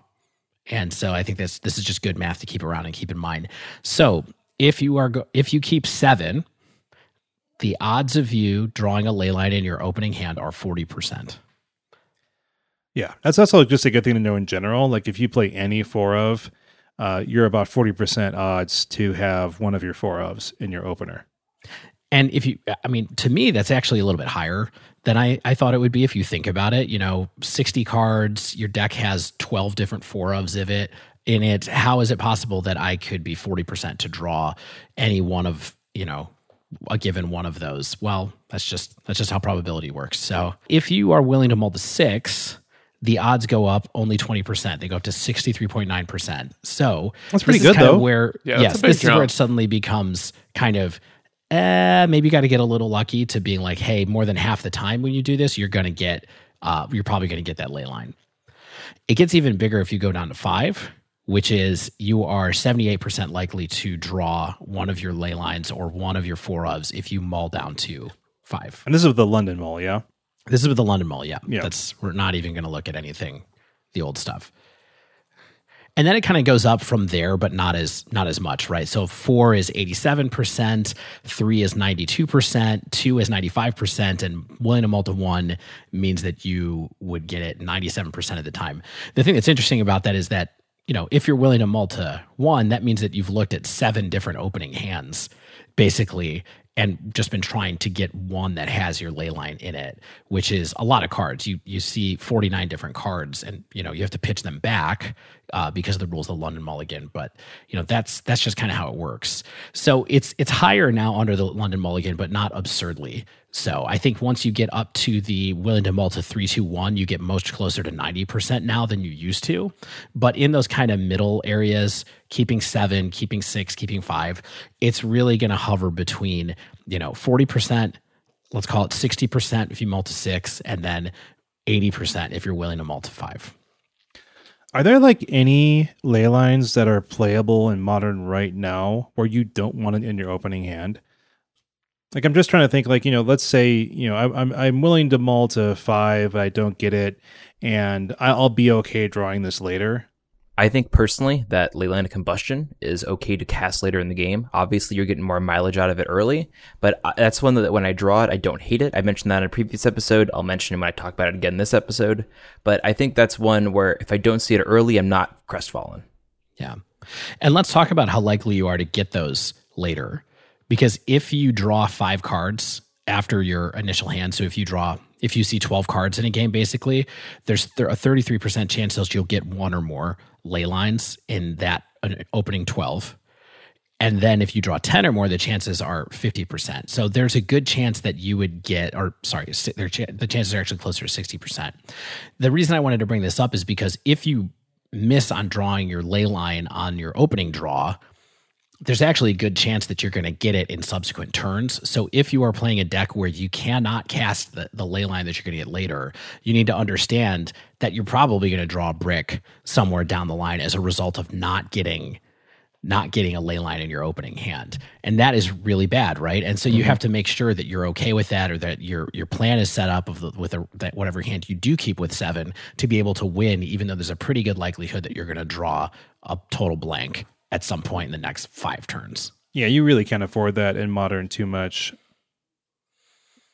And so I think this this is just good math to keep around and keep in mind. So if you are go- if you keep seven, the odds of you drawing a ley line in your opening hand are forty percent. Yeah, that's also just a good thing to know in general. Like if you play any four of, uh, you're about forty percent odds to have one of your four ofs in your opener. And if you, I mean, to me, that's actually a little bit higher than I, I thought it would be if you think about it. You know, 60 cards, your deck has 12 different four ofs of it in it. How is it possible that I could be 40% to draw any one of, you know, a given one of those? Well, that's just that's just how probability works. So if you are willing to mull to six, the odds go up only 20%. They go up to 63.9%. So That's pretty this is good, kind of though. Where Yeah, yes, a big this is where it suddenly becomes kind of uh, maybe you got to get a little lucky to being like, hey, more than half the time when you do this, you're going to get, uh, you're probably going to get that ley line. It gets even bigger if you go down to five, which is you are 78% likely to draw one of your ley lines or one of your four ofs if you mull down to five. And this is the London Mull, yeah. This is with the London Mull. Yeah. Yeah. That's, we're not even going to look at anything, the old stuff. And then it kind of goes up from there, but not as not as much, right? So four is eighty seven percent, three is ninety two percent, two is ninety five percent, and willing to multi one means that you would get it ninety seven percent of the time. The thing that's interesting about that is that you know if you're willing to multi one, that means that you've looked at seven different opening hands, basically, and just been trying to get one that has your ley line in it, which is a lot of cards. You you see 49 different cards, and you know you have to pitch them back uh, because of the rules of the London Mulligan. But you know that's that's just kind of how it works. So it's it's higher now under the London Mulligan, but not absurdly. So I think once you get up to the willing to multi three two one, you get most closer to 90 percent now than you used to. But in those kind of middle areas, keeping seven, keeping six, keeping five, it's really going to hover between you know 40 percent let's call it 60% if you multi six and then 80% if you're willing to multi five Are there like any ley lines that are playable in modern right now where you don't want it in your opening hand? Like I'm just trying to think. Like you know, let's say you know I, I'm I'm willing to mull to five. I don't get it, and I'll be okay drawing this later. I think personally that Leyline of Combustion is okay to cast later in the game. Obviously, you're getting more mileage out of it early, but that's one that when I draw it, I don't hate it. I mentioned that in a previous episode. I'll mention it when I talk about it again this episode. But I think that's one where if I don't see it early, I'm not crestfallen. Yeah. And let's talk about how likely you are to get those later. Because if you draw five cards after your initial hand, so if you draw if you see 12 cards in a game, basically, there's a 33% chance that you'll get one or more ley lines in that opening 12. And then if you draw 10 or more, the chances are 50%. So there's a good chance that you would get, or sorry, the chances are actually closer to 60%. The reason I wanted to bring this up is because if you miss on drawing your ley line on your opening draw, there's actually a good chance that you're going to get it in subsequent turns. So if you are playing a deck where you cannot cast the, the ley line that you're going to get later, you need to understand that you're probably going to draw a brick somewhere down the line as a result of not getting not getting a ley line in your opening hand. And that is really bad, right? And so you mm-hmm. have to make sure that you're okay with that or that your your plan is set up of the, with a, that whatever hand you do keep with 7 to be able to win even though there's a pretty good likelihood that you're going to draw a total blank at some point in the next five turns. Yeah, you really can't afford that in modern too much.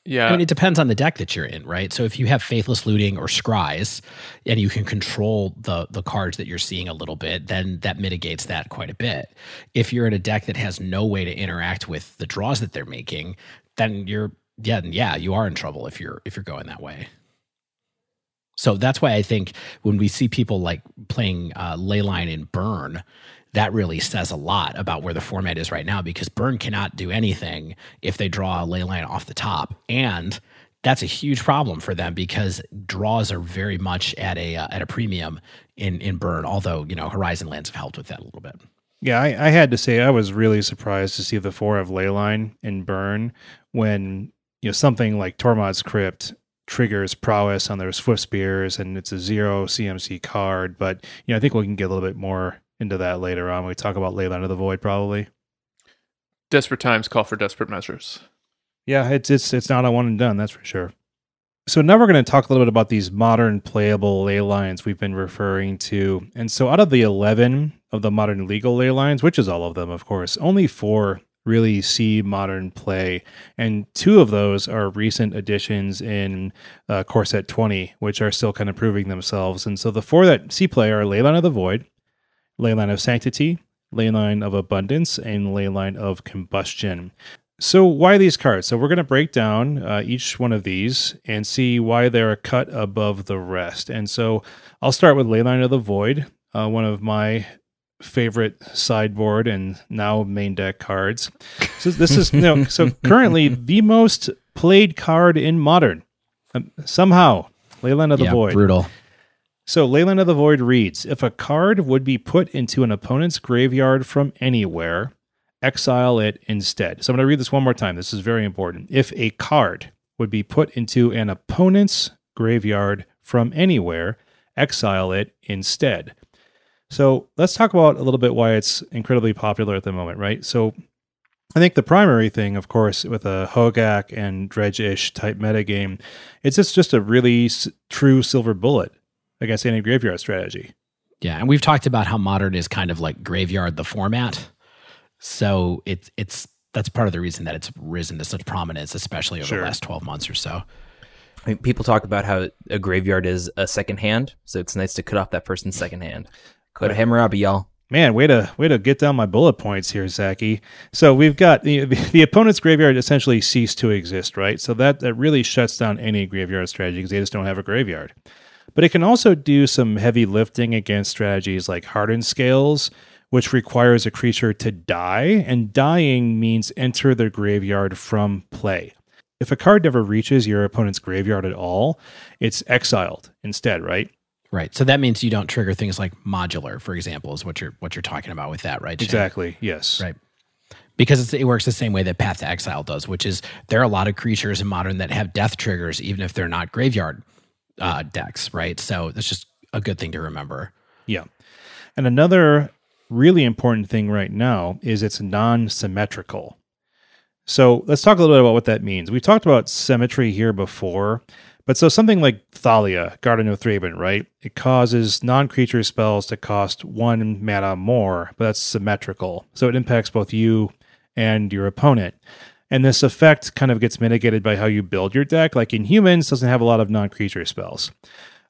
Yeah. I mean, it depends on the deck that you're in, right? So if you have Faithless Looting or Scries and you can control the the cards that you're seeing a little bit, then that mitigates that quite a bit. If you're in a deck that has no way to interact with the draws that they're making, then you're yeah, yeah, you are in trouble if you're if you're going that way. So that's why I think when we see people like playing uh, Leyline in Burn, that really says a lot about where the format is right now because Burn cannot do anything if they draw a ley line off the top. And that's a huge problem for them because draws are very much at a uh, at a premium in in Burn. Although you know Horizon Lands have helped with that a little bit. Yeah, I, I had to say I was really surprised to see the four of Leyline in Burn when you know something like Tormod's Crypt triggers prowess on their Swiftspears and it's a zero CMC card. But you know I think we can get a little bit more into that later on. We talk about Leyline of the Void probably. Desperate times call for desperate measures. Yeah, it's it's it's not a one and done, that's for sure. So now we're going to talk a little bit about these modern playable ley lines we've been referring to. And so out of the 11 of the modern legal ley lines, which is all of them, of course, only four really see modern play. And two of those are recent additions in uh, Core Set 20, which are still kind of proving themselves. And so the four that see play are Leyline of the Void, Leyline of Sanctity, Leyline of Abundance, and Leyline of Combustion. So, why these cards? So, we're going to break down uh, each one of these and see why they're cut above the rest. And so, I'll start with Leyline of the Void, uh, one of my favorite sideboard and now main deck cards. So, this is, you know, so (laughs) currently the most played card in modern. Um, somehow, Leyline of the yeah, Void. Brutal. So, Leyline of the Void reads If a card would be put into an opponent's graveyard from anywhere, exile it instead. So, I'm going to read this one more time. This is very important. If a card would be put into an opponent's graveyard from anywhere, exile it instead. So, let's talk about a little bit why it's incredibly popular at the moment, right? So, I think the primary thing, of course, with a Hogaak and Dredge-ish type metagame, it's just, just a really s- true silver bullet against any graveyard strategy. Yeah, and we've talked about how modern is kind of like graveyard the format. So it's it's that's part of the reason that it's risen to such prominence, especially over sure. the last twelve months or so. I mean, people talk about how a graveyard is a second hand, so it's nice to cut off that person's second hand. Go to Hammurabi, y'all. Man, way to way to get down my bullet points here, Zachy. So we've got the, the opponent's graveyard essentially ceased to exist, right? So that that really shuts down any graveyard strategy because they just don't have a graveyard but it can also do some heavy lifting against strategies like hardened scales, which requires a creature to die, and dying means enter the graveyard from play. If a card never reaches your opponent's graveyard at all, it's exiled instead, right? Right. So that means you don't trigger things like modular, for example, is what you're what you're talking about with that, right? Shane? Exactly. Yes. Right. Because it works the same way that Path to Exile does, which is there are a lot of creatures in modern that have death triggers, even if they're not graveyard uh, decks, right? So that's just a good thing to remember. Yeah. And another really important thing right now is it's non symmetrical. So let's talk a little bit about what that means. We've talked about symmetry here before, But so something like Thalia, Guardian of Thraben, right? It causes non creature spells to cost one mana more, but that's symmetrical. So it impacts both you and your opponent. And this effect kind of gets mitigated by how you build your deck. Like in humans, doesn't have a lot of non creature spells.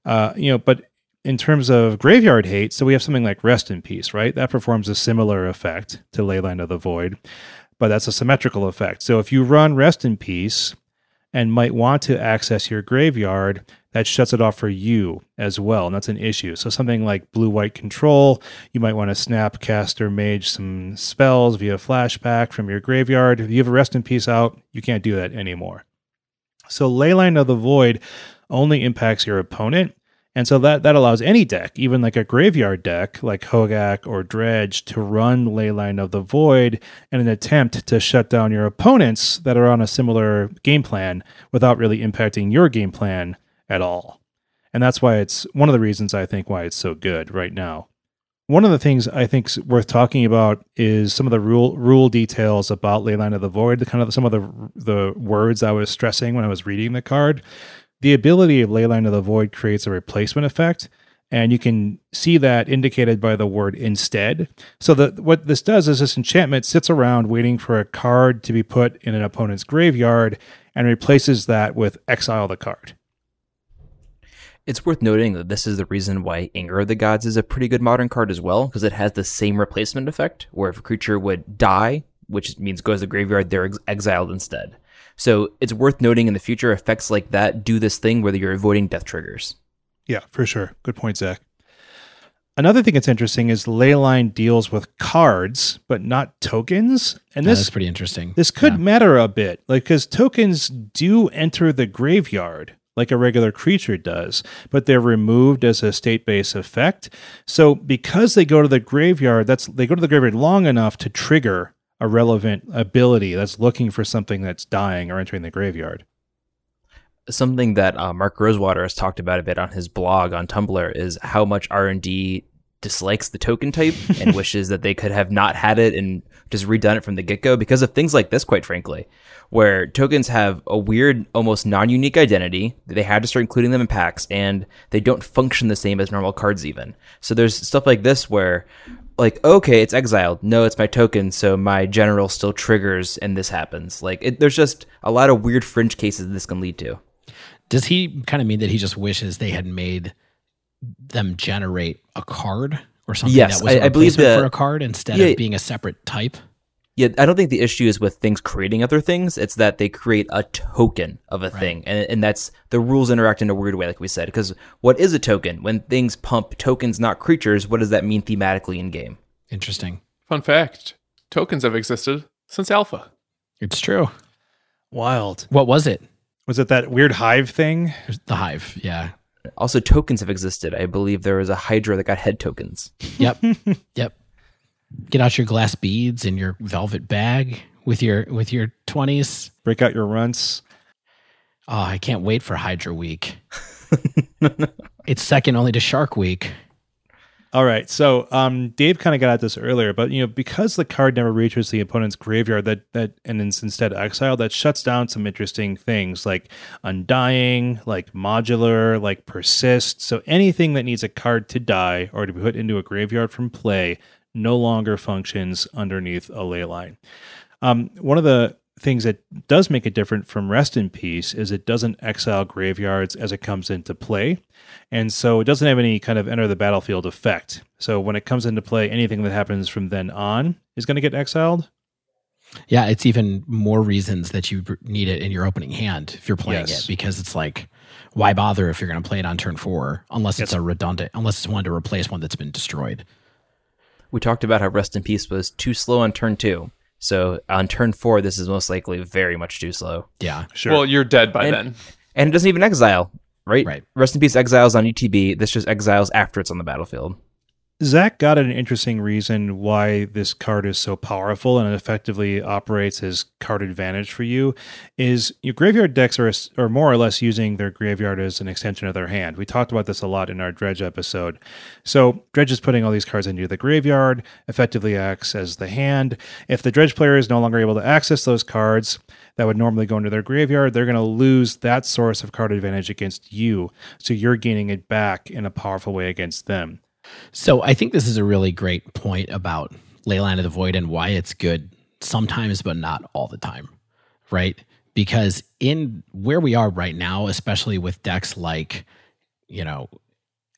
Uh, you know, but in terms of graveyard hate, so we have something like Rest in Peace, right? That performs a similar effect to Leyline of the Void, but that's a symmetrical effect. So if you run Rest in Peace, and might want to access your graveyard, that shuts it off for you as well. And that's an issue. So something like blue white control, you might want to Snapcaster Mage some spells via flashback from your graveyard. If you have a rest in peace out, you can't do that anymore. So Leyline of the Void only impacts your opponent and so that, that allows any deck, even like a graveyard deck like Hogaak or Dredge, to run Leyline of the Void in an attempt to shut down your opponents that are on a similar game plan without really impacting your game plan at all. And that's why it's one of the reasons I think why it's so good right now. One of the things I think worth talking about is some of the rule rule details about Leyline of the Void, the kind of some of the the words I was stressing when I was reading the card the ability of Leyline of the Void creates a replacement effect, and you can see that indicated by the word instead. So what this does is this enchantment sits around waiting for a card to be put in an opponent's graveyard and replaces that with exile the card. It's worth noting that this is the reason why Anger of the Gods is a pretty good modern card as well, because it has the same replacement effect, where if a creature would die, which means goes to the graveyard, they're ex- exiled instead. So it's worth noting in the future effects like that do this thing where you're avoiding death triggers. Yeah, for sure. Good point, Zak. Another thing that's interesting is Leyline deals with cards, but not tokens. And this is pretty interesting. This could Yeah. matter a bit, like because tokens do enter the graveyard like a regular creature does, but they're removed as a state-based effect. So because they go to the graveyard, that's they go to the graveyard long enough to trigger a relevant ability that's looking for something that's dying or entering the graveyard. Something that uh, Mark Rosewater has talked about a bit on his blog on Tumblr is how much R and D dislikes the token type and (laughs) wishes that they could have not had it and just redone it from the get go because of things like this, quite frankly, where tokens have a weird, almost non unique identity. They had to start including them in packs and they don't function the same as normal cards, even. So there's stuff like this where, like, okay, it's exiled. No, it's my token, so my general still triggers and this happens. Like, it, there's just a lot of weird fringe cases this can lead to. Does he kind of mean that he just wishes they had made them generate a card or something Yes, that was a I- I believe replacement the- for a card instead Yeah. of being a separate type? Yeah, I don't think the issue is with things creating other things. It's that they create a token of a thing, and and that's the rules interact in a weird way, like we said. Because what is a token? When things pump tokens, not creatures, what does that mean thematically in game? Interesting. Fun fact tokens have existed since Alpha. It's true. Wild. What was it? Was it that weird hive thing? The hive. Yeah. Also, tokens have existed. I believe there was a Hydra that got head tokens. Yep. (laughs) yep. Get out your glass beads and your velvet bag with your with your twenties. Break out your runts. Oh, I can't wait for Hydra Week. (laughs) it's second only to Shark Week. All right. So um, Dave kind of got at this earlier, but you know, because the card never reaches the opponent's graveyard, that that and it's instead exiled, that shuts down some interesting things like undying, like modular, like persist. So anything that needs a card to die or to be put into a graveyard from play no longer functions underneath a ley line. Um, one of the things that does make it different from Rest in Peace is it doesn't exile graveyards as it comes into play. And so it doesn't have any kind of enter the battlefield effect. So when it comes into play, anything that happens from then on is going to get exiled. Yeah, it's even more reasons that you need it in your opening hand if you're playing Yes. it because it's like, why bother if you're going to play it on turn four unless it's a redundant, unless it's one to replace one that's been destroyed. We talked about how Rest in Peace was too slow on turn two. So on turn four, this is most likely very much too slow. Yeah, Sure. Well, you're dead by And- then. And it doesn't even exile, right? Right. Rest in Peace exiles on ETB. This just exiles after it's on the battlefield. Zach got an interesting reason why this card is so powerful and effectively operates as card advantage for you. Is your graveyard decks are, are more or less using their graveyard as an extension of their hand. We talked about this a lot in our Dredge episode. So Dredge is putting all these cards into the graveyard, effectively acts as the hand. If the Dredge player is no longer able to access those cards, that would normally go into their graveyard, they're going to lose that source of card advantage against you. So you're gaining it back in a powerful way against them. So I think this is a really great point about Leyline of the Void and why it's good sometimes, but not all the time, right? Because in where we are right now, especially with decks like, you know,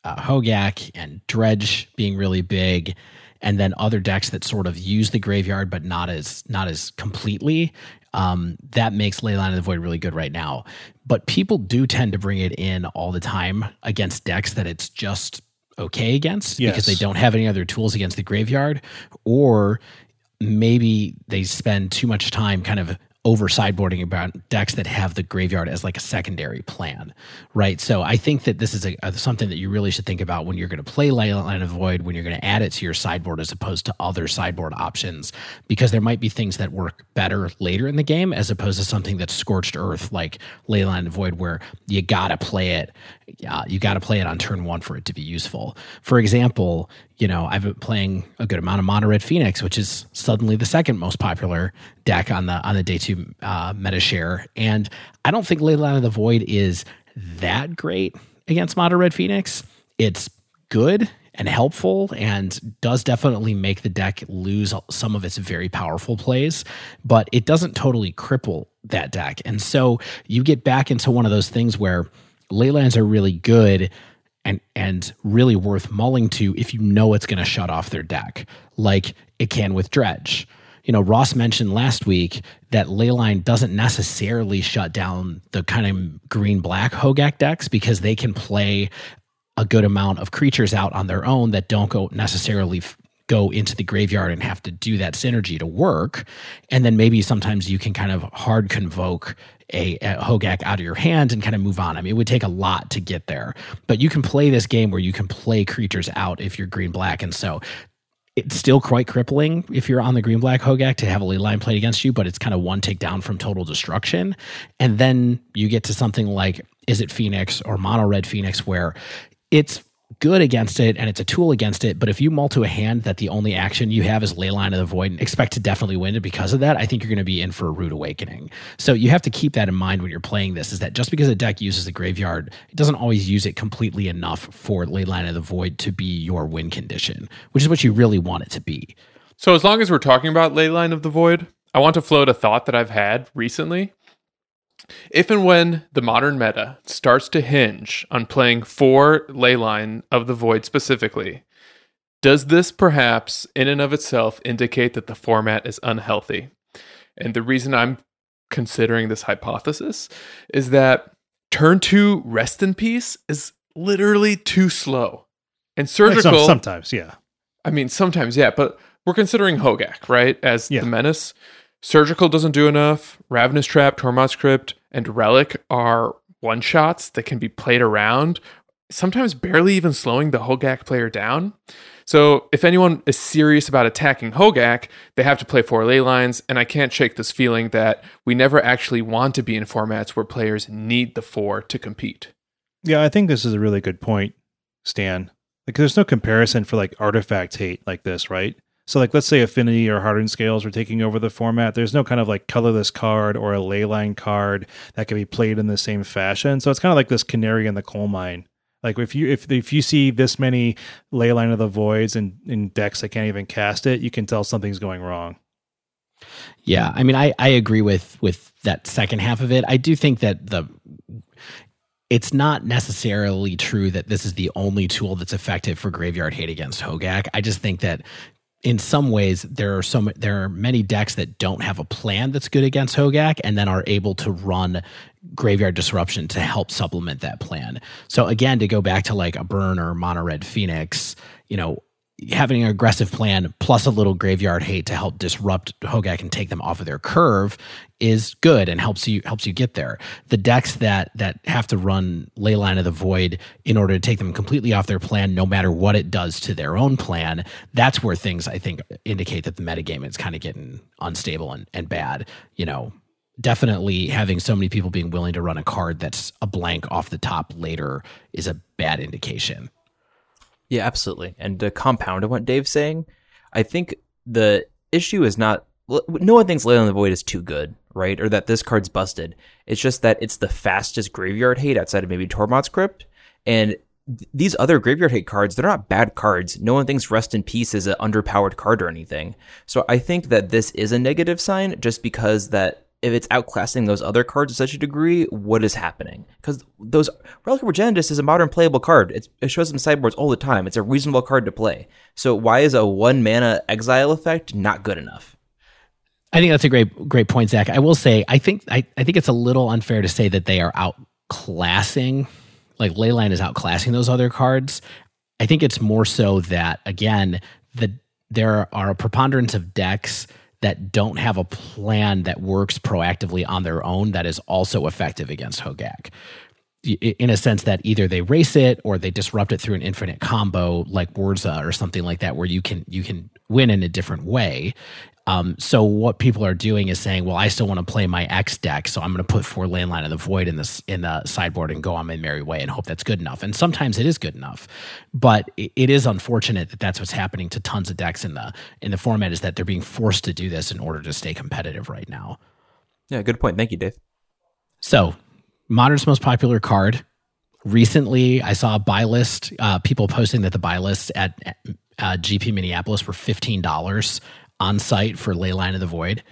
uh, Hogaak and Dredge being really big, and then other decks that sort of use the graveyard but not as not as completely. Um, that makes Leyline of the Void really good right now. But people do tend to bring it in all the time against decks that it's just okay against Yes. because they don't have any other tools against the graveyard, or maybe they spend too much time kind of over sideboarding about decks that have the graveyard as like a secondary plan, right? So I think that this is a, a- something that you really should think about when you're going to play Line of Void, when you're going to add it to your sideboard as opposed to other sideboard options, because there might be things that work better later in the game as opposed to something that's scorched earth like Leyline of Void, where you got to play it, uh, you got to play it on turn one for it to be useful. For example, you know, I've been playing a good amount of Mono Red Phoenix, which is suddenly the second most popular deck on the on the day two uh, meta share, and I don't think Leyline of the Void is that great against Mono Red Phoenix. It's good and helpful and does definitely make the deck lose some of its very powerful plays, but it doesn't totally cripple that deck. And so you get back into one of those things where Leylines are really good and and really worth mulling to if you know it's going to shut off their deck, like it can with Dredge. You know, Ross mentioned last week that Leyline doesn't necessarily shut down the kind of green black Hogaak decks because they can play a good amount of creatures out on their own that don't go necessarily go into the graveyard and have to do that synergy to work. And then maybe sometimes you can kind of hard convoke a, a Hogaak out of your hand and kind of move on. I mean, it would take a lot to get there, but you can play this game where you can play creatures out if you're green black. And so it's still quite crippling if you're on the green black Hogaak to have a ley line played against you, but it's kind of one take down from total destruction. And then you get to something like is it Phoenix or mono red Phoenix where it's good against it and it's a tool against it. But if you mull to a hand that the only action you have is Leyline of the Void and expect to definitely win it because of that, I think you're going to be in for a rude awakening. So you have to keep that in mind when you're playing this is that just because a deck uses the graveyard, it doesn't always use it completely enough for Leyline of the Void to be your win condition, which is what you really want it to be. So as long as we're talking about Leyline of the Void, I want to float a thought that I've had recently. If and when the modern meta starts to hinge on playing for Leyline of the Void specifically, does this perhaps in and of itself indicate that the format is unhealthy? And the reason I'm considering this hypothesis is that turn two rest in peace is literally too slow. And Like some- surgical sometimes, yeah. I mean, sometimes, yeah, but we're considering Hogaak, right, as Yeah. the menace. Surgical doesn't do enough. Ravenous Trap, Tormod Crypt, and Relic are one shots that can be played around, sometimes barely even slowing the Hogaak player down. So, if anyone is serious about attacking Hogaak, they have to play four ley lines, and I can't shake this feeling that we never actually want to be in formats where players need the four to compete. Yeah, I think this is a really good point, Stan. Like, there's no comparison for like artifact hate like this, right? So, like, let's say Affinity or Hardened Scales are taking over the format. There's no kind of like colorless card or a leyline card that can be played in the same fashion. So it's kind of like this canary in the coal mine. Like if you if if you see this many leyline of the voids and in decks that can't even cast it, you can tell something's going wrong. Yeah, I mean, I I agree with with that second half of it. I do think that the it's not necessarily true that this is the only tool that's effective for graveyard hate against Hogaak. I just think that in some ways there are some there are many decks that don't have a plan that's good against Hogaak and then are able to run graveyard disruption to help supplement that plan. So again, to go back to like a burn or mono red phoenix, you know, having an aggressive plan plus a little graveyard hate to help disrupt Hogaak and take them off of their curve is good and helps you helps you get there. The decks that that have to run Leyline of the Void in order to take them completely off their plan, no matter what it does to their own plan, that's where things I think indicate that the metagame is kind of getting unstable and, and bad. You know, definitely having so many people being willing to run a card that's a blank off the top later is a bad indication. Yeah, absolutely. And to compound on what Dave's saying, I think the issue is not no one thinks Leyline the Void is too good right? Or that this card's busted. It's just that it's the fastest graveyard hate outside of maybe Tormod's Crypt. And th- these other graveyard hate cards, they're not bad cards. No one thinks Rest in Peace is an underpowered card or anything. So I think that this is a negative sign just because that if it's outclassing those other cards to such a degree, what is happening? Because those Relic of Progenitus is a modern playable card. It's, it shows up in sideboards all the time. It's a reasonable card to play. So why is a one mana exile effect not good enough? I think that's a great great point, Zak. I will say I think I, I think it's a little unfair to say that they are outclassing, like Leyline is outclassing those other cards. I think it's more so that again, the there are a preponderance of decks that don't have a plan that works proactively on their own that is also effective against Hogaak. In a sense that either they race it or they disrupt it through an infinite combo like Whirza or something like that, where you can you can win in a different way. Um, so what people are doing is saying, well, I still want to play my X deck, so I'm going to put four Leyline of the void in this in the sideboard and go on my merry way and hope that's good enough. And sometimes it is good enough, but it, it is unfortunate that that's what's happening to tons of decks in the in the format is that they're being forced to do this in order to stay competitive right now. Yeah, good point. Thank you, Dave. So, modern's most popular card. Recently, I saw a buy list. Uh, people posting that the buy lists at uh, GP Minneapolis were fifteen dollars on site for Leyline of the Void.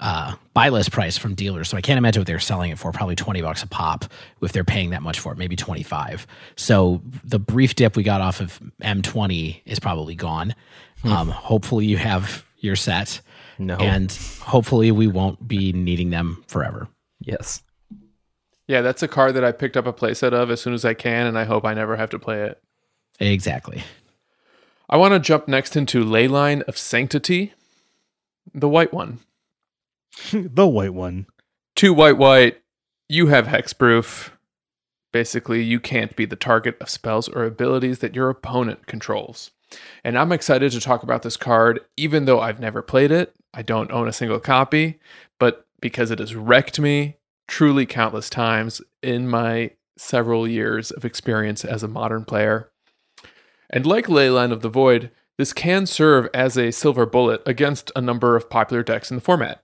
Uh, buy list price from dealers. So I can't imagine what they're selling it for. Probably 20 bucks a pop if they're paying that much for it, maybe 25. So the brief dip we got off of M20 is probably gone. Hmm. Um, hopefully you have your set. No. And hopefully we won't be needing them forever. Yes. Yeah, that's a card that I picked up a playset of as soon as I can, and I hope I never have to play it. Exactly. I want to jump next into Leyline of Sanctity, the white one. (laughs) the white one. Two white, white. You have hexproof. Basically, you can't be the target of spells or abilities that your opponent controls. And I'm excited to talk about this card, even though I've never played it. I don't own a single copy, but because it has wrecked me truly countless times in my several years of experience as a modern player. And like Leyline of the Void, this can serve as a silver bullet against a number of popular decks in the format.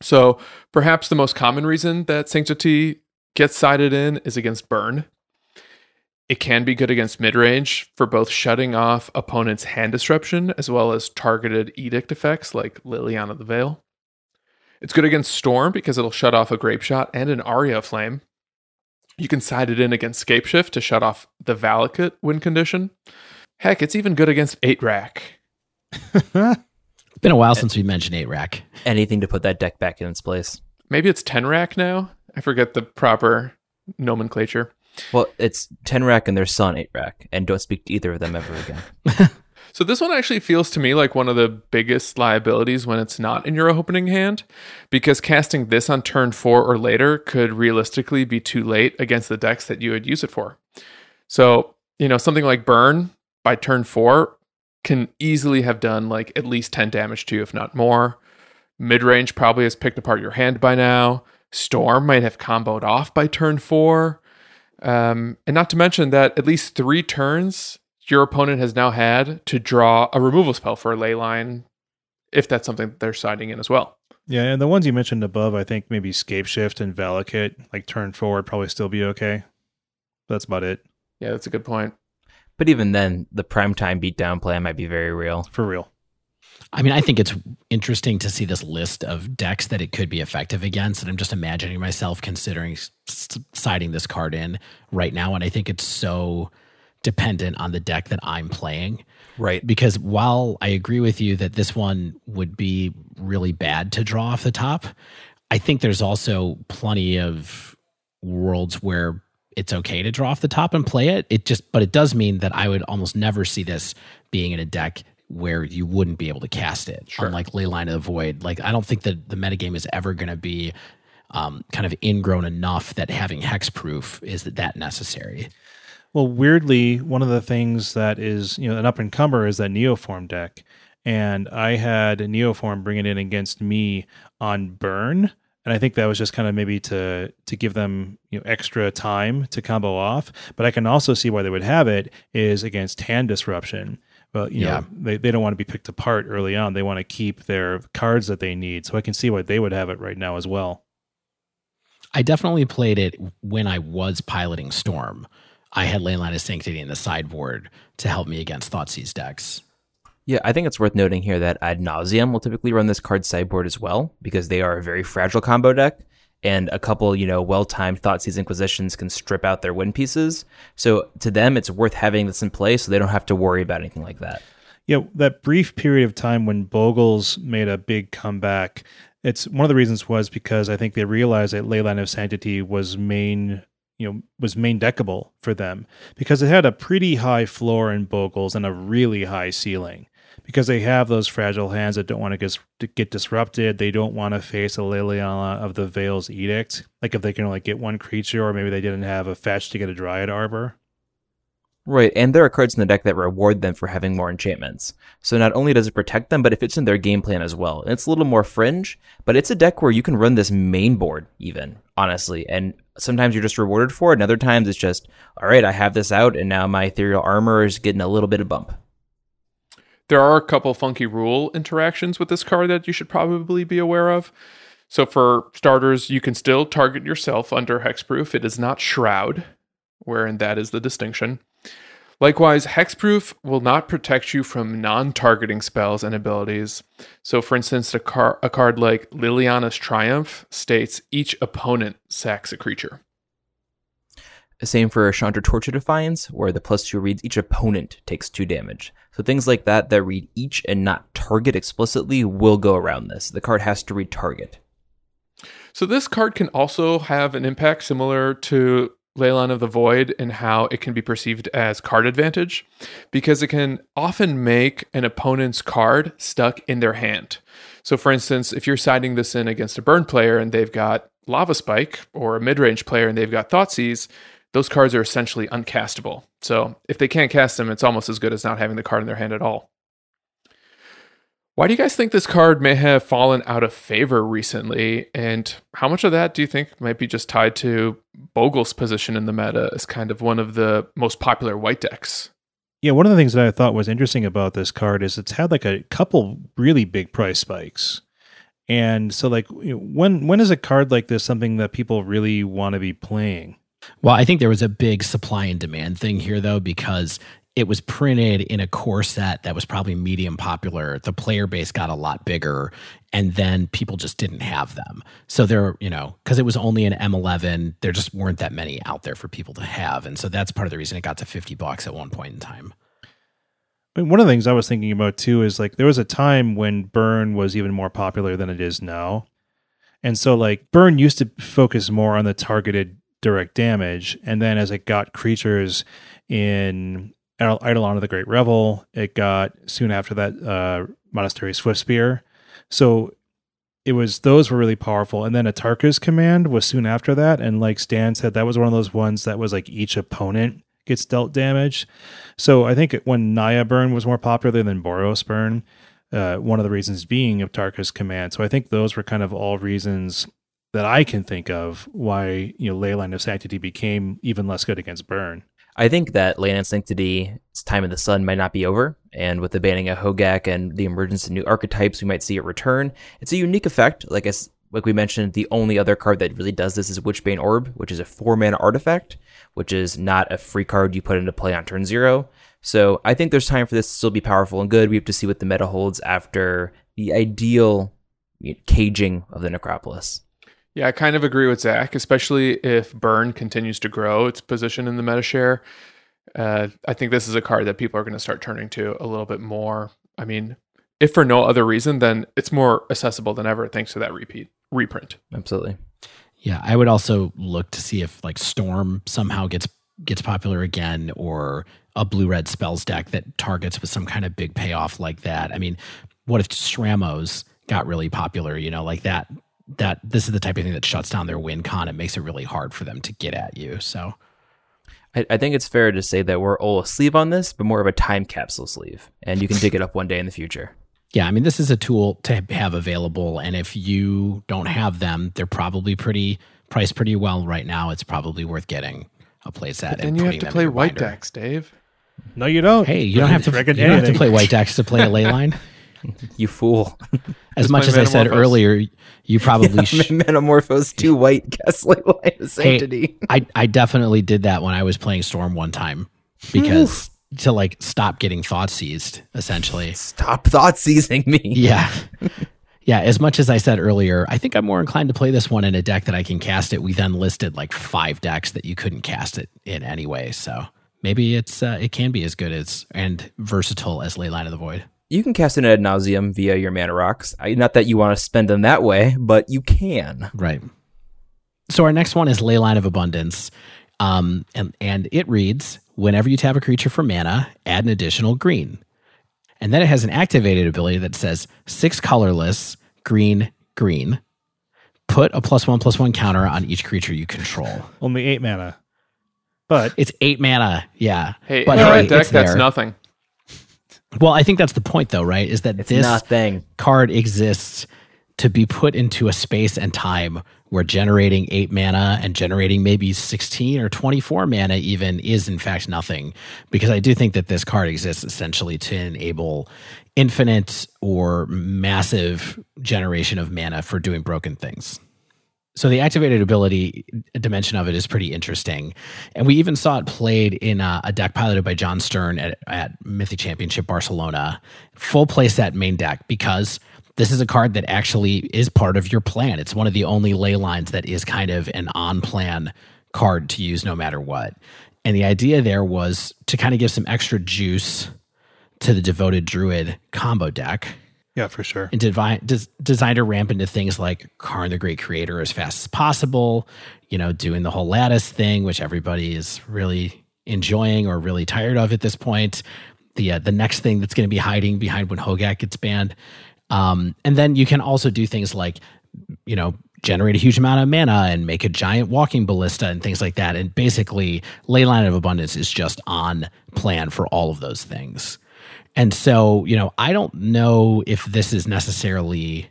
So, perhaps the most common reason that Sanctity gets sided in is against Burn. It can be good against midrange for both shutting off opponents' hand disruption as well as targeted edict effects like Liliana of the Veil. It's good against Storm because it'll shut off a Grapeshot and an Aria Flame. You can side it in against Scapeshift to shut off the Valakut win condition. Heck, it's even good against 8 rack. It's been a while since we mentioned 8 rack. Anything to put that deck back in its place. Maybe it's 10 rack now. I forget the proper nomenclature. Well, it's 10 rack and their son 8 rack, and don't speak to either of them ever again. (laughs) So this one actually feels to me like one of the biggest liabilities when it's not in your opening hand, because casting this on turn four or later could realistically be too late against the decks that you would use it for. So, you know, something like Burn by turn four can easily have done like at least 10 damage to you, if not more. Midrange probably has picked apart your hand by now. Storm might have comboed off by turn four. Um, and not to mention that at least three turns your opponent has now had to draw a removal spell for a ley line if that's something they're siding in as well. Yeah, and the ones you mentioned above, I think maybe Scapeshift and Valakut, like turn forward, probably still be okay. That's about it. Yeah, that's a good point. But even then, the primetime beatdown plan might be very real. For real. I mean, I think it's interesting to see this list of decks that it could be effective against. And I'm just imagining myself considering siding this card in right now. And I think it's so dependent on the deck that I'm playing. Right. Because while I agree with you that this one would be really bad to draw off the top, I think there's also plenty of worlds where it's okay to draw off the top and play it. It just, but it does mean that I would almost never see this being in a deck where you wouldn't be able to cast it. Sure. Unlike Leyline of the Void, like I don't think that the metagame is ever going to be um, kind of ingrown enough that having hexproof is that necessary. Well, weirdly, one of the things that is you know an up and comer is that Neoform deck, and I had Neoform bring it in against me on burn, and I think that was just kind of maybe to to give them you know extra time to combo off. But I can also see why they would have it is against hand disruption Well, you Yeah. know, they, they don't want to be picked apart early on. They want to keep their cards that they need. So I can see why they would have it right now as well. I definitely played it when I was piloting Storm. I had Leyline of Sanctity in the sideboard to help me against Thoughtseize decks. Yeah, I think it's worth noting here that Ad Nauseam will typically run this card sideboard as well because they are a very fragile combo deck, and a couple, you know, well-timed Thoughtseize Inquisitions can strip out their win pieces. So to them, it's worth having this in play so they don't have to worry about anything like that. Yeah, that brief period of time when Bogles made a big comeback, it's one of the reasons was because I think they realized that Leyline of Sanctity was main, you know, was main deckable for them because it had a pretty high floor in Bogles and a really high ceiling. Because they have those fragile hands that don't want to get, disrupted. They don't want to face a Liliana of the Veil's Edict. Like if they can only get one creature, or maybe they didn't have a fetch to get a Dryad Arbor. Right, and there are cards in the deck that reward them for having more enchantments. So not only does it protect them, but it fits in their game plan as well. And it's a little more fringe, but it's a deck where you can run this main board even, honestly. And sometimes you're just rewarded for it, and other times it's just, all right, I have this out, and now my ethereal armor is getting a little bit of bump. There are a couple funky rule interactions with this card that you should probably be aware of. So, for starters, you can still target yourself under Hexproof. It is not Shroud, wherein that is the distinction. Likewise, Hexproof will not protect you from non targeting spells and abilities. So, for instance, a, car- a card like Liliana's Triumph states each opponent sacks a creature. Same for Chandra Torch of Defiance, where the plus two reads each opponent takes two damage. So things like that that read each and not target explicitly will go around this. The card has to read target. So this card can also have an impact similar to Leyline of the Void and how it can be perceived as card advantage, because it can often make an opponent's card stuck in their hand. So, for instance, if you're siding this in against a burn player and they've got Lava Spike, or a mid range player and they've got Thoughtseize, those cards are essentially uncastable. So, if they can't cast them, it's almost as good as not having the card in their hand at all. Why do you guys think this card may have fallen out of favor recently? And how much of that do you think might be just tied to Bogle's position in the meta as kind of one of the most popular white decks? Yeah, one of the things that I thought was interesting about this card is it's had like a couple really big price spikes. And so like when when is a card like this something that people really want to be playing? Well, I think there was a big supply and demand thing here, though, because it was printed in a core set that was probably medium popular. The player base got a lot bigger, and then people just didn't have them. So there, you know, because it was only an M11, there just weren't that many out there for people to have, and so that's part of the reason it got to 50 bucks at one point in time. I mean, one of the things I was thinking about too is like there was a time when Burn was even more popular than it is now. And so like Burn used to focus more on the targeted direct damage. And then as it got creatures in Eidolon of the Great Revel, it got soon after that uh, Monastery Swiftspear. So it was those were really powerful. And then Atarka's command was soon after that. And like Stan said, that was one of those ones that was like each opponent gets dealt damage. So I think when Naya Burn was more popular than Boros Burn, uh, one of the reasons being Atarka's command. So I think those were kind of all reasons that I can think of why you know Leyline of Sanctity became even less good against Burn. I think that Land Sanctity's time in the sun might not be over, and with the banning of Hogaak and the emergence of new archetypes, we might see it return. It's a unique effect. Like as like we mentioned, the only other card that really does this is Witchbane Orb, which is a four mana artifact, which is not a free card you put into play on turn zero. So I think there's time for this to still be powerful and good. We have to see what the meta holds after the ideal caging of the Necropolis. Yeah, I kind of agree with Zach, especially if Burn continues to grow its position in the meta share. Uh, I think this is a card that people are going to start turning to a little bit more. I mean, if for no other reason, then it's more accessible than ever thanks to that repeat reprint. Absolutely. Yeah, I would also look to see if like Storm somehow gets gets popular again, or a blue red spells deck that targets with some kind of big payoff like that. I mean, what if Stramos got really popular? You know, like that. That this is the type of thing that shuts down their win con and makes it really hard for them to get at you. So I, I think it's fair to say that we're all asleep on this, but more of a time capsule sleeve, and you can dig it up one day in the future. Yeah, I mean, this is a tool to have available, and if you don't have them, they're probably pretty priced pretty well right now. It's probably worth getting a playset. Then you have to play white decks, Dave. No, you don't. Hey, you don't have to. You don't have to play white decks to play a ley line. (laughs) You fool. As Just much as I said earlier, you (laughs) probably. sh- Metamorphose two white Ghastly Line of Sanctity. I I definitely did that when I was playing Storm one time because to like stop getting thought seized, essentially. Stop thought seizing me. Yeah. (laughs) Yeah, as much as I said earlier, I think I'm more inclined to play this one in a deck that I can cast it. We then listed like five decks that you couldn't cast it in anyway, so maybe it's uh, it can be as good as and versatile as Leyline of the Void. You can cast it ad nauseum via your mana rocks. I, not that you want to spend them that way, but you can. Right. So our next one is Leyline of Abundance, um, and and it reads: Whenever you tap a creature for mana, add an additional green, and then it has an activated ability that says six colorless green green. Put a plus one plus one counter on each creature you control. Only eight mana. But It's eight mana, yeah. Hey, But in hey, right deck, that's nothing. Well, I think that's the point, though, right? Is that It's this nothing. card exists to be put into a space and time where generating eight mana and generating maybe 16 or 24 mana even is in fact nothing. Because I do think that this card exists essentially to enable infinite or massive generation of mana for doing broken things. So the activated ability dimension of it is pretty interesting, and we even saw it played in a, a deck piloted by John Stern at, at Mythic Championship Barcelona, full playset main deck because this is a card that actually is part of your plan. It's one of the only ley lines that is kind of an on plan card to use no matter what. And the idea there was to kind of give some extra juice to the devoted druid combo deck yeah, for sure. and devi- des- designed to ramp into things like Karn the Great Creator as fast as possible, you know, doing the whole lattice thing, which everybody is really enjoying or really tired of at this point. The uh, the next thing that's going to be hiding behind when Hogaak gets banned, um, and then you can also do things like, you know, generate a huge amount of mana and make a giant walking ballista and things like that. And basically, Leyline of Abundance is just on plan for all of those things. And so, you know, I don't know if this is necessarily,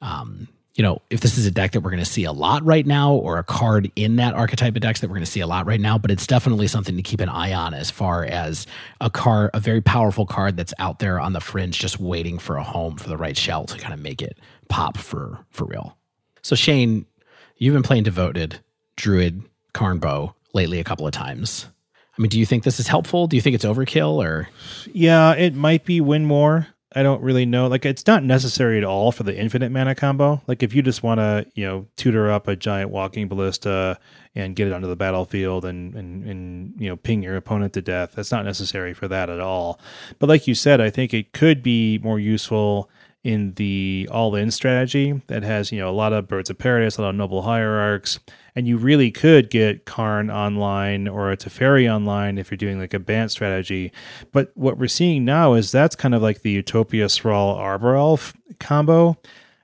um, you know, if this is a deck that we're going to see a lot right now or a card in that archetype of decks that we're going to see a lot right now, but it's definitely something to keep an eye on as far as a card, a very powerful card that's out there on the fringe, just waiting for a home for the right shell to kind of make it pop for, for real. So Shane, you've been playing Devoted, Druid, Karnbow lately a couple of times. Mean, do you think this is helpful? Do you think it's overkill or? Yeah, it might be win more. I don't really know. Like, it's not necessary at all for the infinite mana combo. Like, if you just want to, you know, tutor up a giant walking ballista and get it onto the battlefield and, and, and, you know, ping your opponent to death, that's not necessary for that at all. But like you said, I think it could be more useful in the all in strategy that has, you know, a lot of birds of paradise, a lot of noble hierarchs. And you really could get Karn online or a Teferi online if you're doing like a Bant strategy. But what we're seeing now is that's kind of like the Utopia Sprawl Arbor Elf combo.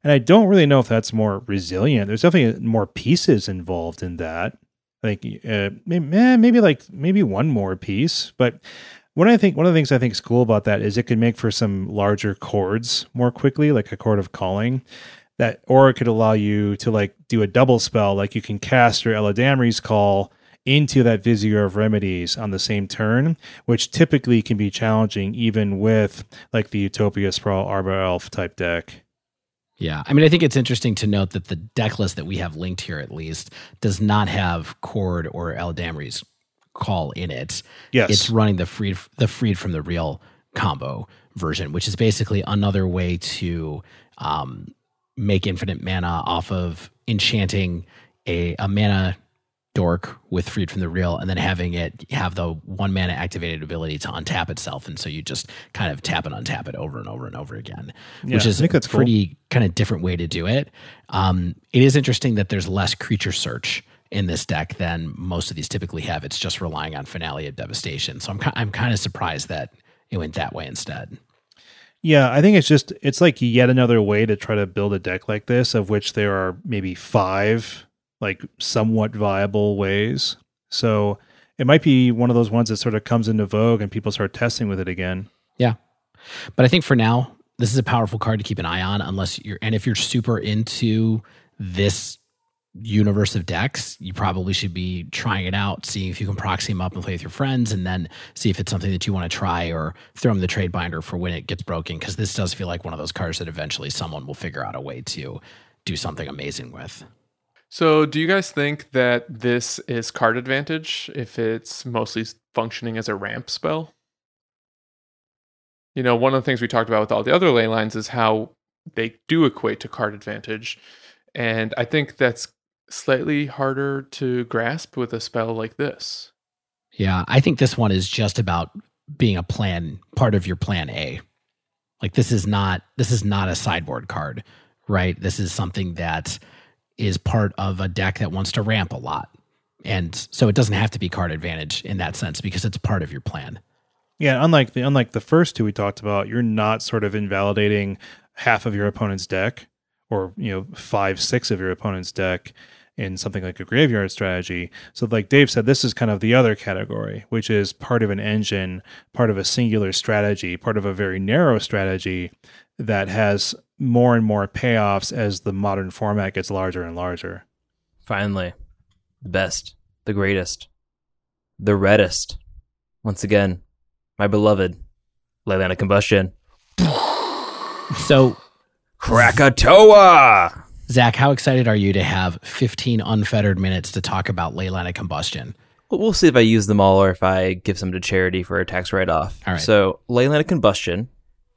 And I don't really know if that's more resilient. There's definitely more pieces involved in that. I think uh, maybe, maybe like maybe one more piece, but what I think one of the things I think is cool about that is it could make for some larger chords more quickly, like a chord of calling. That or it could allow you to like do a double spell, like you can cast your Eladamri's call into that Vizier of Remedies on the same turn, which typically can be challenging even with like the Utopia Sprawl Arbor Elf type deck. Yeah. I mean, I think it's interesting to note that the deck list that we have linked here, at least, does not have Cord or Eladamri's call in it. Yes. It's running the freed the freed from the real combo version, which is basically another way to um, make infinite mana off of enchanting a, a mana dork with freed from the real and then having it have the one mana activated ability to untap itself. And so you just kind of tap and untap it over and over and over again which Yeah, is I think a that's cool. pretty kind of different way to do it. Um, it is interesting that there's less creature search in this deck than most of these typically have. It's just relying on finale of devastation. So i'm, I'm kind of surprised that it went that way instead Yeah, I think it's just it's like yet another way to try to build a deck like this, of which there are maybe five like somewhat viable ways. So it might be one of those ones that sort of comes into vogue and people start testing with it again. Yeah. But I think for now, this is a powerful card to keep an eye on unless you're and if you're super into this universe of decks, you probably should be trying it out, seeing if you can proxy them up and play with your friends, and then see if it's something that you want to try or throw them the trade binder for when it gets broken. Because this does feel like one of those cards that eventually someone will figure out a way to do something amazing with. So, do you guys think that this is card advantage if it's mostly functioning as a ramp spell? You know, one of the things we talked about with all the other ley lines is how they do equate to card advantage. And I think that's slightly harder to grasp with a spell like this. Yeah, I think this one is just about being a plan, part of your plan A. Like this is not this is not a sideboard card, right? This is something that is part of a deck that wants to ramp a lot. And so it doesn't have to be card advantage in that sense because it's part of your plan. Yeah, unlike the unlike the first two we talked about, you're not sort of invalidating half of your opponent's deck or you know five six of your opponent's deck in something like a graveyard strategy so like dave said this is kind of the other category which is part of an engine part of a singular strategy part of a very narrow strategy that has more and more payoffs as the modern format gets larger and larger Finally, the best, the greatest, the reddest. Once again, my beloved Leyline of Combustion. So Krakatoa! Zach, how excited are you to have 15 unfettered minutes to talk about Leyline of Combustion? Well, see if I use them all or if I give some to charity for a tax write off. All right. So, Leyline of Combustion,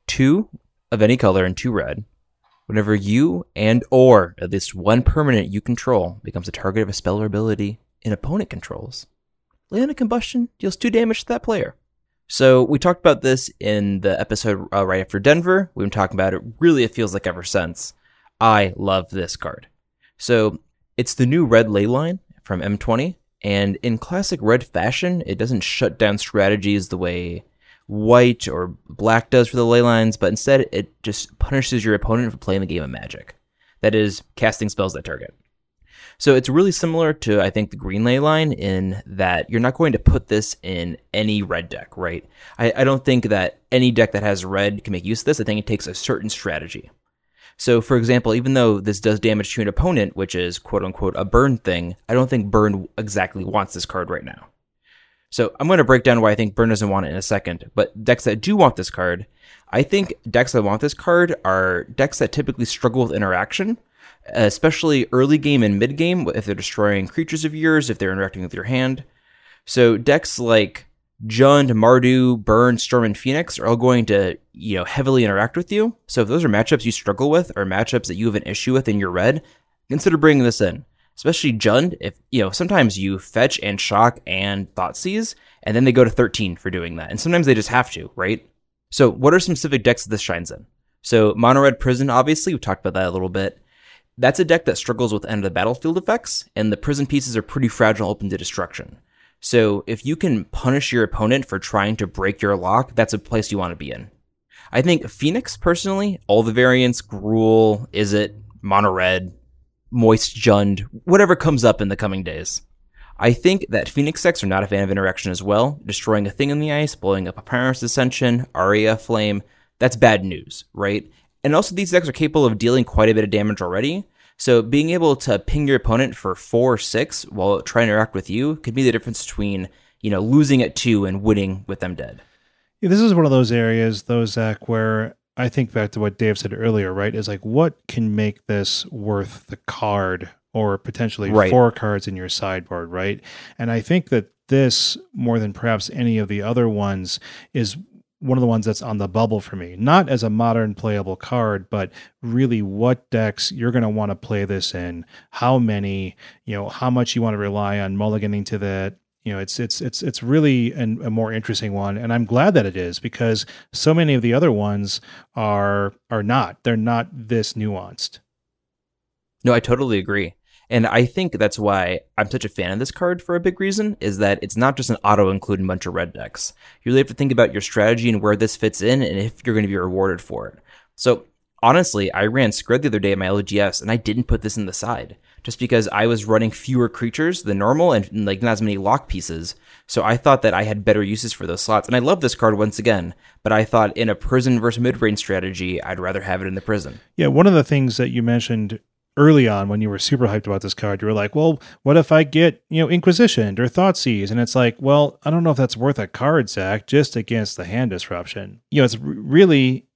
two of any color and two red. Whenever you and or at least one permanent you control becomes a target of a spell or ability an opponent controls, Leyline of Combustion deals two damage to that player. So we talked about this in the episode uh, right after Denver. We've been talking about it. Really, it feels like ever since. I love this card. So it's the new red ley line from M20, and in classic red fashion, it doesn't shut down strategies the way white or black does for the ley lines, but instead it just punishes your opponent for playing the game of Magic. That is, casting spells that target. So it's really similar to I think the green ley line in that you're not going to put this in any red deck, right? I, I don't think that any deck that has red can make use of this. I think it takes a certain strategy. So, for example, even though this does damage to an opponent, which is quote unquote a burn thing, I don't think burn exactly wants this card right now. So, I'm going to break down why I think burn doesn't want it in a second. But decks that do want this card, I think decks that want this card are decks that typically struggle with interaction, especially early game and mid game if they're destroying creatures of yours, if they're interacting with your hand. So, decks like Jund, Mardu, Burn, Storm, and Phoenix are all going to, you know, heavily interact with you. So if those are matchups you struggle with or matchups that you have an issue with in your red, consider bringing this in. Especially Jund, if, you know, sometimes you fetch and shock and thought seize, and then they go to 13 for doing that. And sometimes they just have to, right? So what are some specific decks that this shines in? So Mono Red Prison, obviously, we talked about that a little bit. That's a deck that struggles with end of the battlefield effects, and the prison pieces are pretty fragile, open to destruction. So if you can punish your opponent for trying to break your lock, that's a place you want to be in. I think Phoenix, personally, all the variants, Gruul, Izzet, Mono Red, Moist Jund, whatever comes up in the coming days. I think that Phoenix decks are not a fan of interaction as well. Destroying a thing in the ice, blowing up a Pyrus Ascension, Aria Flame, that's bad news, right? And also these decks are capable of dealing quite a bit of damage already. So being able to ping your opponent for four or six while trying to interact with you could be the difference between, you know, losing at two and winning with them dead. Yeah, this is one of those areas, though, Zach, where I think back to what Dave said earlier, right? Is like what can make this worth the card or potentially Right. four cards in your sideboard, right? And I think that this, more than perhaps any of the other ones, is one of the ones that's on the bubble for me. Not as a modern playable card, but really what decks you're going to want to play this in, how many, you know, how much you want to rely on mulliganing to that. You know, it's it's it's it's really an, a more interesting one, and I'm glad that it is because so many of the other ones are are not. They're not this nuanced. No, I totally agree. And I think that's why I'm such a fan of this card for a big reason is that it's not just an auto including bunch of red decks. You really have to think about your strategy and where this fits in and if you're going to be rewarded for it. So honestly, I ran Skred the other day at my LGS and I didn't put this in the side just because I was running fewer creatures than normal and like not as many lock pieces. So I thought that I had better uses for those slots. And I love this card once again, but I thought in a prison versus mid range strategy, I'd rather have it in the prison. Yeah, one of the things that you mentioned early on when you were super hyped about this card, you were like, well, what if I get, you know, Inquisitioned or Thoughtseize? And it's like, well, I don't know if that's worth a card, Zach, just against the hand disruption. You know, it's really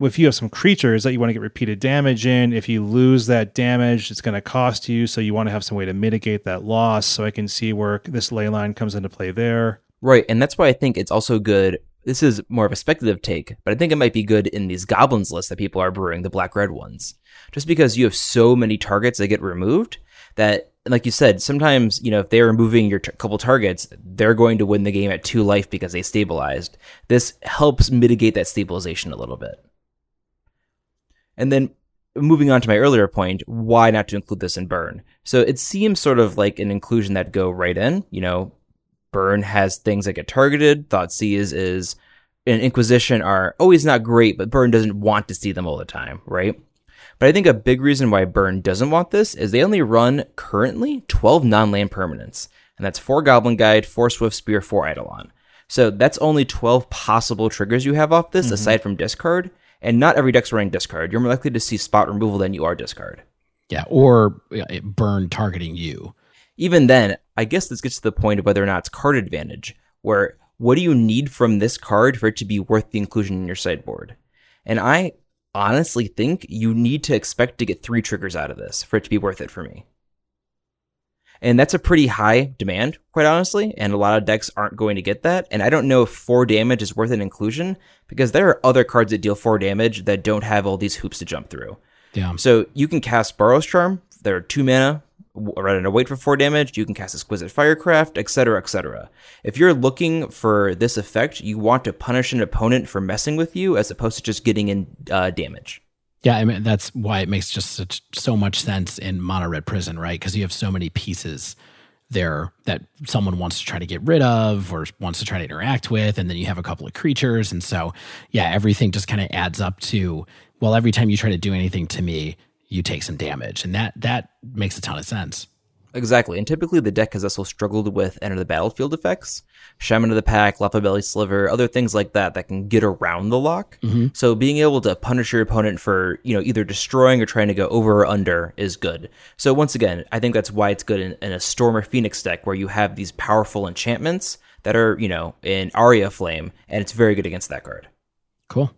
if you have some creatures that you want to get repeated damage in, if you lose that damage, it's going to cost you. So you want to have some way to mitigate that loss. So I can see where this ley line comes into play there. Right. And that's why I think it's also good. This is more of a speculative take, but I think it might be good in these goblins lists that people are brewing, the black red ones. Just because you have so many targets that get removed that like you said, sometimes you know if they're removing your t- couple targets, they're going to win the game at two life because they stabilized. This helps mitigate that stabilization a little bit. And then moving on to my earlier point, why not to include this in Burn? So it seems sort of like an inclusion that go right in. You know, Burn has things that get targeted. Thoughtseize is and Inquisition are always not great, but Burn doesn't want to see them all the time, right? But I think a big reason why Burn doesn't want this is they only run currently 12 non-land permanents. And that's 4 Goblin Guide, 4 Swiftspear, 4 Eidolon. So that's only 12 possible triggers you have off this, mm-hmm. aside from discard and not every deck's running discard. You're more likely to see spot removal than you are discard. Yeah, or burn targeting you. Even then, I guess this gets to the point of whether or not it's card advantage, where what do you need from this card for it to be worth the inclusion in your sideboard? And I honestly think you need to expect to get three triggers out of this for it to be worth it for me. And that's a pretty high demand, quite honestly. And a lot of decks aren't going to get that. And I don't know if four damage is worth an inclusion because there are other cards that deal four damage that don't have all these hoops to jump through. Yeah. So you can cast Boros Charm. There are two mana rather than wait for four damage. You can cast Exquisite Firecraft, etc., etc. If you're looking for this effect, you want to punish an opponent for messing with you as opposed to just getting in uh, damage. Yeah, I mean that's why it makes just such so much sense in mono red prison, right? Because you have so many pieces there that someone wants to try to get rid of or wants to try to interact with, and then you have a couple of creatures, and so yeah, everything just kind of adds up to well, every time you try to do anything to me, you take some damage, and that that makes a ton of sense. Exactly, and typically the deck has also struggled with enter the battlefield effects, shaman of the pack, lava belly sliver, other things like that that can get around the lock. Mm-hmm. So being able to punish your opponent for you know either destroying or trying to go over or under is good. So once again, I think that's why it's good in, in a storm or phoenix deck where you have these powerful enchantments that are you know in Aria Flame, and it's very good against that card. Cool.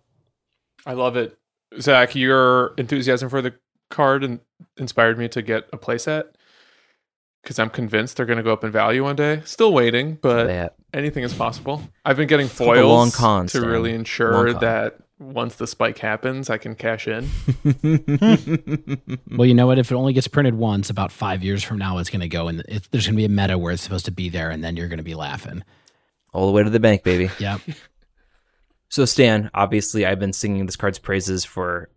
I love it, Zach. Your enthusiasm for the card and inspired me to get a playset because I'm convinced they're going to go up in value one day. Still waiting, but anything is possible. I've been getting foils long con, to really ensure that once the spike happens, I can cash in. (laughs) well, you know what? If it only gets printed once, about five years from now, it's going to go, and there's going to be a meta where it's supposed to be there, and then you're going to be laughing all the way to the bank, baby. Yep. (laughs) so, Stan, obviously, I've been singing this card's praises for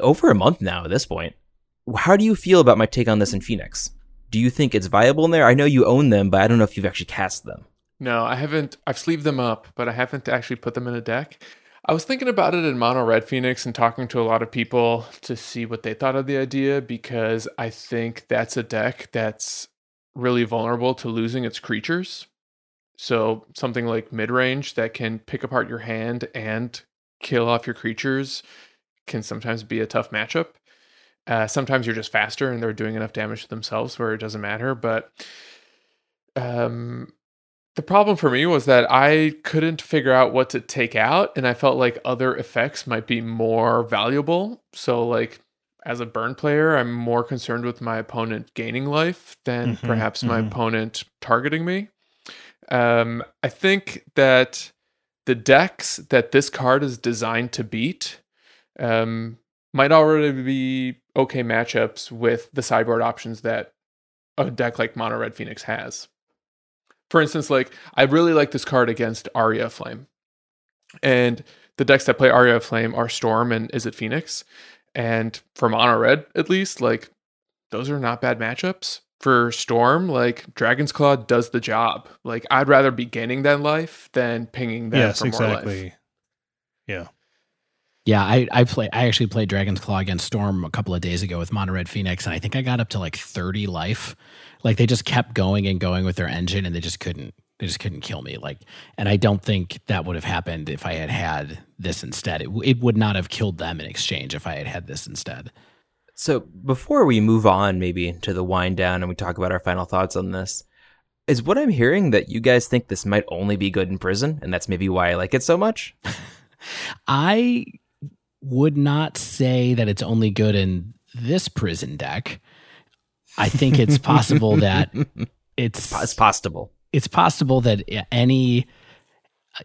over a month now. At this point, how do you feel about my take on this in Phoenix? do you think it's viable in there? I know you own them, but I don't know if you've actually cast them. No, I haven't. I've sleeved them up, but I haven't actually put them in a deck. I was thinking about it in Mono Red Phoenix and talking to a lot of people to see what they thought of the idea because I think that's a deck that's really vulnerable to losing its creatures. So something like mid range that can pick apart your hand and kill off your creatures can sometimes be a tough matchup. Uh, sometimes you're just faster and they're doing enough damage to themselves where it doesn't matter. But um, the problem for me was that I couldn't figure out what to take out, and I felt like other effects might be more valuable. So, like as a burn player, I'm more concerned with my opponent gaining life than mm-hmm, perhaps mm-hmm. my opponent targeting me. Um, I think that the decks that this card is designed to beat um, might already be okay matchups with the sideboard options that a deck like Mono Red Phoenix has. For instance, like I really like this card against Aria Flame. And the decks that play Aria Flame are Storm and Izzet Phoenix. And for Mono Red, at least, like those are not bad matchups. For Storm, like Dragon's Claw does the job. Like I'd rather be gaining that life than pinging that yes, for more exactly. life. Yeah. Yeah, I I play I actually played Dragon's Claw against Storm a couple of days ago with Mono Red Phoenix, and I think I got up to like 30 life. Like they just kept going and going with their engine, and they just couldn't they just couldn't kill me. Like, and I don't think that would have happened if I had had this instead. It, it would not have killed them in exchange if I had had this instead. So before we move on, maybe to the wind down and we talk about our final thoughts on this, is what I'm hearing that you guys think this might only be good in prison, and that's maybe why I like it so much. (laughs) I would not say that it's only good in this prison deck. I think it's (laughs) possible that it's It's possible. it's possible that any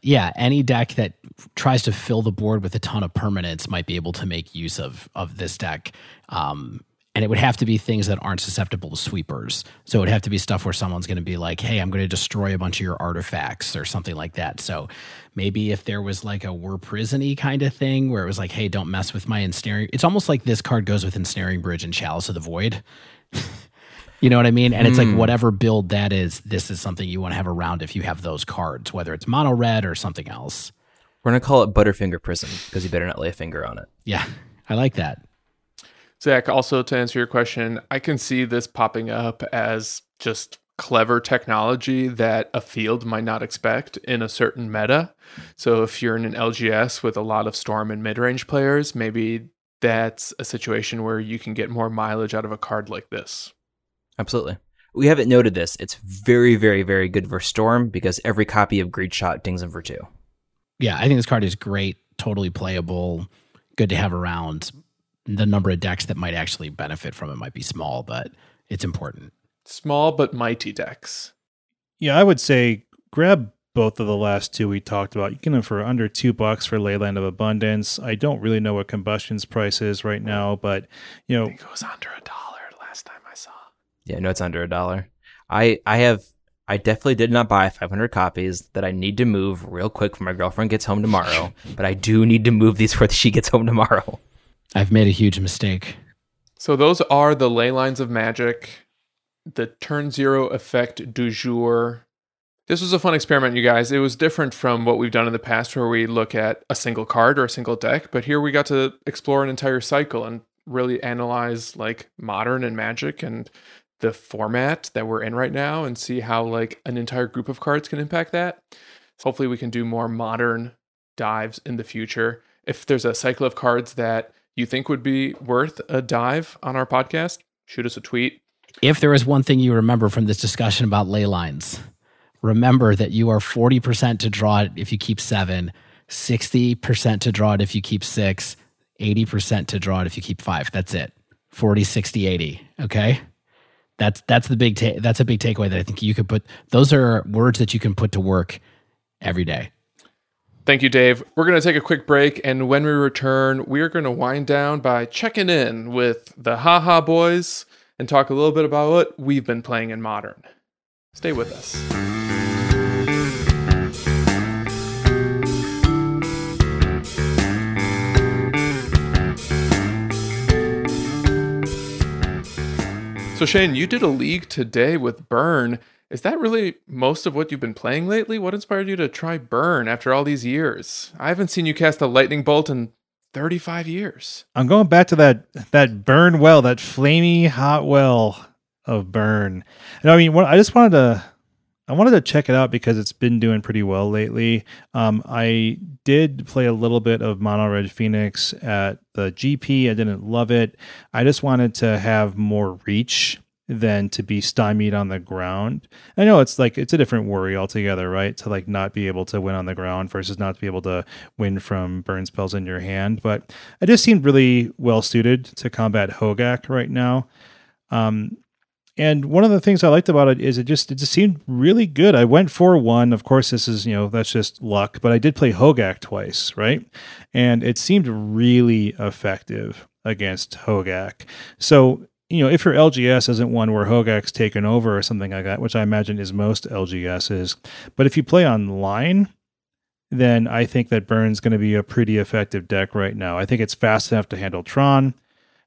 yeah any deck that tries to fill the board with a ton of permanents might be able to make use of of this deck um and it would have to be things that aren't susceptible to sweepers so it would have to be stuff where someone's going to be like hey i'm going to destroy a bunch of your artifacts or something like that so maybe if there was like a we're prisony kind of thing where it was like hey don't mess with my ensnaring it's almost like this card goes with ensnaring bridge and chalice of the void (laughs) You know what I mean? And it's like Hmm. whatever build that is, this is something you want to have around if you have those cards, whether it's mono red or something else. We're gonna call it Butterfinger Prison because you better not lay a finger on it. Yeah, I like that. Zach, also to answer your question, I can see this popping up as just clever technology that a field might not expect in a certain meta. So if you're in an LGS with a lot of storm and mid-range players, maybe that's a situation where you can get more mileage out of a card like this. Absolutely. We haven't noted this. It's very, very, very good for Storm because every copy of Grapeshot dings him for two. Yeah, I think this card is great, totally playable, good to have around. The number of decks that might actually benefit from it might be small, but it's important. Small but mighty decks. Yeah, I would say grab both of the last two we talked about. You can get them for under two bucks for Leyline of Abundance. I don't really know what Combustion's price is right now, but you know, It goes under a dollar last time I saw. Yeah, no, it's under a dollar. I I have I definitely did not buy 500 copies that I need to move real quick when my girlfriend gets home tomorrow. (laughs) but I do need to move these before she gets home tomorrow. I've made a huge mistake. So those are the ley lines of magic, the turn zero effect du jour. This was a fun experiment, you guys. It was different from what we've done in the past where we look at a single card or a single deck, but here we got to explore an entire cycle and really analyze like modern and magic and the format that we're in right now and see how like an entire group of cards can impact that. Hopefully we can do more modern dives in the future. If there's a cycle of cards that you think would be worth a dive on our podcast, shoot us a tweet. If there is one thing you remember from this discussion about ley lines, remember that you are 40% to draw it if you keep seven, 60% to draw it if you keep six, 80% to draw it if you keep five. That's it. 40, 60, 80. Okay. That's that's the big ta- that's a big takeaway that I think you could put those are words that you can put to work every day. Thank you, Dave. We're going to take a quick break, and when we return, we are going to wind down by checking in with the Haha Boys and talk a little bit about what we've been playing in Modern. Stay with us. So, Shane, you did a league today with Burn. Is that really most of what you've been playing lately? What inspired you to try Burn after all these years? I haven't seen you cast a lightning bolt in 35 years. I'm going back to that that burn well, that flamey hot well of burn. And I mean, I just wanted to I wanted to check it out because it's been doing pretty well lately. Um, I did play a little bit of Mono Red Phoenix at the GP. I didn't love it. I just wanted to have more reach than to be stymied on the ground. I know it's like it's a different worry altogether, right? To like not be able to win on the ground versus not to be able to win from burn spells in your hand. But it just seemed really well suited to combat Hogaak right now. Um, and one of the things I liked about it is it just it just seemed really good. I went for one. Of course, this is you know that's just luck, but I did play Hogaak twice, right? And it seemed really effective against Hogaak. So you know, if your LGS isn't one where Hogaak's taken over or something like that, which I imagine is most LGSs, but if you play online, then I think that Burn's going to be a pretty effective deck right now. I think it's fast enough to handle Tron.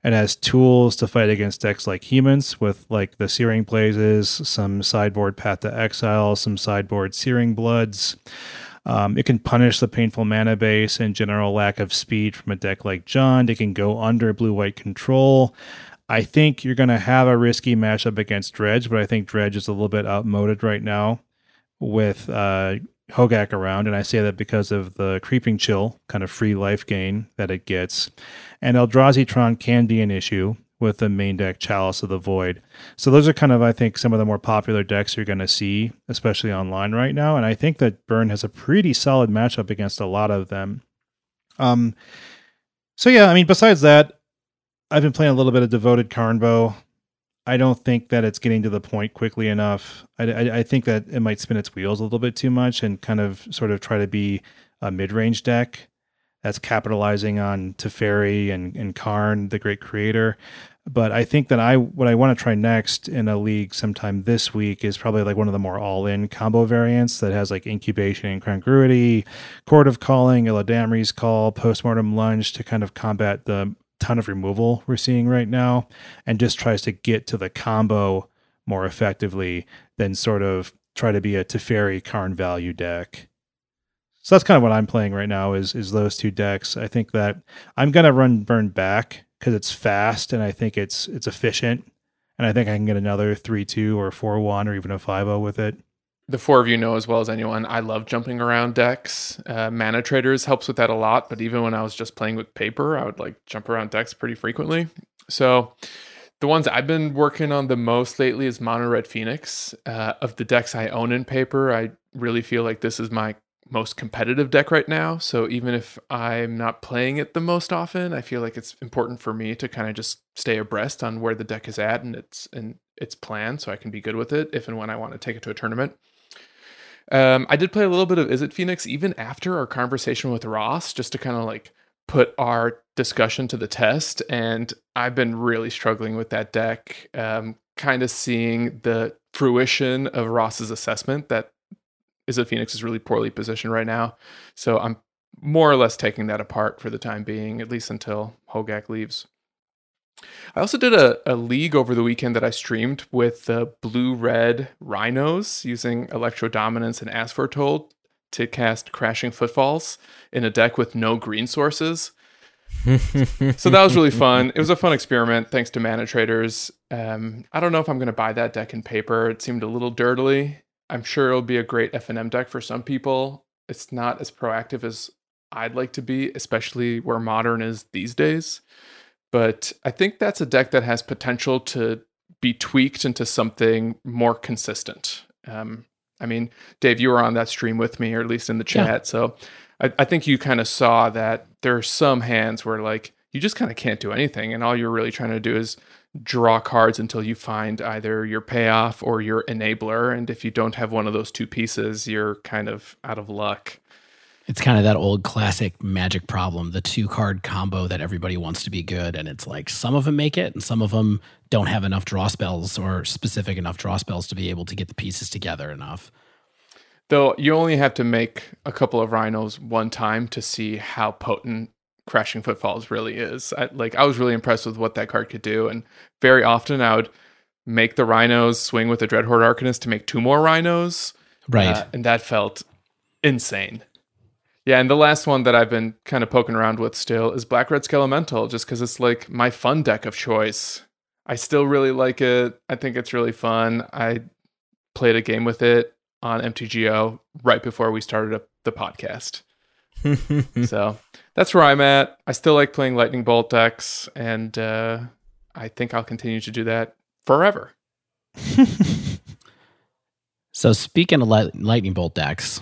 It has tools to fight against decks like humans with like the Searing Blazes, some sideboard Path to Exile, some sideboard Searing Bloods. Um, it can punish the painful mana base and general lack of speed from a deck like Jund. It can go under blue white control. I think you're going to have a risky matchup against Dredge, but I think Dredge is a little bit outmoded right now with uh, Hogaak around. And I say that because of the creeping chill kind of free life gain that it gets. And Eldrazi Tron can be an issue with the main deck Chalice of the Void. So those are kind of, I think, some of the more popular decks you're going to see, especially online right now. And I think that Burn has a pretty solid matchup against a lot of them. Um, so yeah, I mean, besides that, I've been playing a little bit of Devoted Karnbo. I don't think that it's getting to the point quickly enough. I, I, I think that it might spin its wheels a little bit too much and kind of sort of try to be a mid-range deck that's capitalizing on Teferi and, and Karn, the great creator. But I think that I what I want to try next in a league sometime this week is probably like one of the more all-in combo variants that has like incubation and congruity, Chord of Calling, Eladamri's Call, Postmortem Lunge to kind of combat the ton of removal we're seeing right now, and just tries to get to the combo more effectively than sort of try to be a Teferi Karn value deck. So that's kind of what I'm playing right now is is those two decks. I think that I'm gonna run burn back because it's fast and I think it's it's efficient. And I think I can get another three two or four one or even a five zero with it. The four of you know as well as anyone, I love jumping around decks. Uh, ManaTraders helps with that a lot, but even when I was just playing with paper, I would like jump around decks pretty frequently. So the ones I've been working on the most lately is Mono Red Phoenix. Uh, of the decks I own in paper, I really feel like this is my most competitive deck right now. So even if I'm not playing it the most often, I feel like it's important for me to kind of just stay abreast on where the deck is at and its and its plan, so I can be good with it if and when I want to take it to a tournament. Um, I did play a little bit of Izzet Phoenix even after our conversation with Ross, just to kind of like put our discussion to the test. And I've been really struggling with that deck, um, kind of seeing the fruition of Ross's assessment that Izzet Phoenix is really poorly positioned right now. So I'm more or less taking that apart for the time being, at least until Hogaak leaves. I also did a, a league over the weekend that I streamed with the blue red rhinos using Electrodominance and As Foretold to cast Crashing Footfalls in a deck with no green sources. so that was really (laughs) fun. It was a fun experiment, thanks to ManaTraders. Um, I don't know if I'm going to buy that deck in paper. It seemed a little dirtily. I'm sure it'll be a great FNM deck for some people. It's not as proactive as I'd like to be, especially where modern is these days. But I think that's a deck that has potential to be tweaked into something more consistent. Um, I mean, Dave, you were on that stream with me, or at least in the chat. Yeah. So I, I think you kind of saw that there are some hands where like you just kind of can't do anything, and all you're really trying to do is draw cards until you find either your payoff or your enabler. And if you don't have one of those two pieces, you're kind of out of luck. It's kind of that old classic magic problem, the two card combo that everybody wants to be good. And it's like some of them make it and some of them don't have enough draw spells or specific enough draw spells to be able to get the pieces together enough. Though you only have to make a couple of rhinos one time to see how potent crashing footfalls really is. I, like I was really impressed with what that card could do, and very often I would make the rhinos swing with the Dreadhorde Arcanist to make two more rhinos, right? Uh, and that felt insane. Yeah, and the last one that I've been kind of poking around with still is Black Red Skelemental, just because it's like my fun deck of choice. I still really like it. I think it's really fun. I played a game with it on MTGO right before we started up the podcast. (laughs) so that's where I'm at. I still like playing Lightning Bolt decks, and uh, I think I'll continue to do that forever. (laughs) so speaking of Lightning Bolt decks,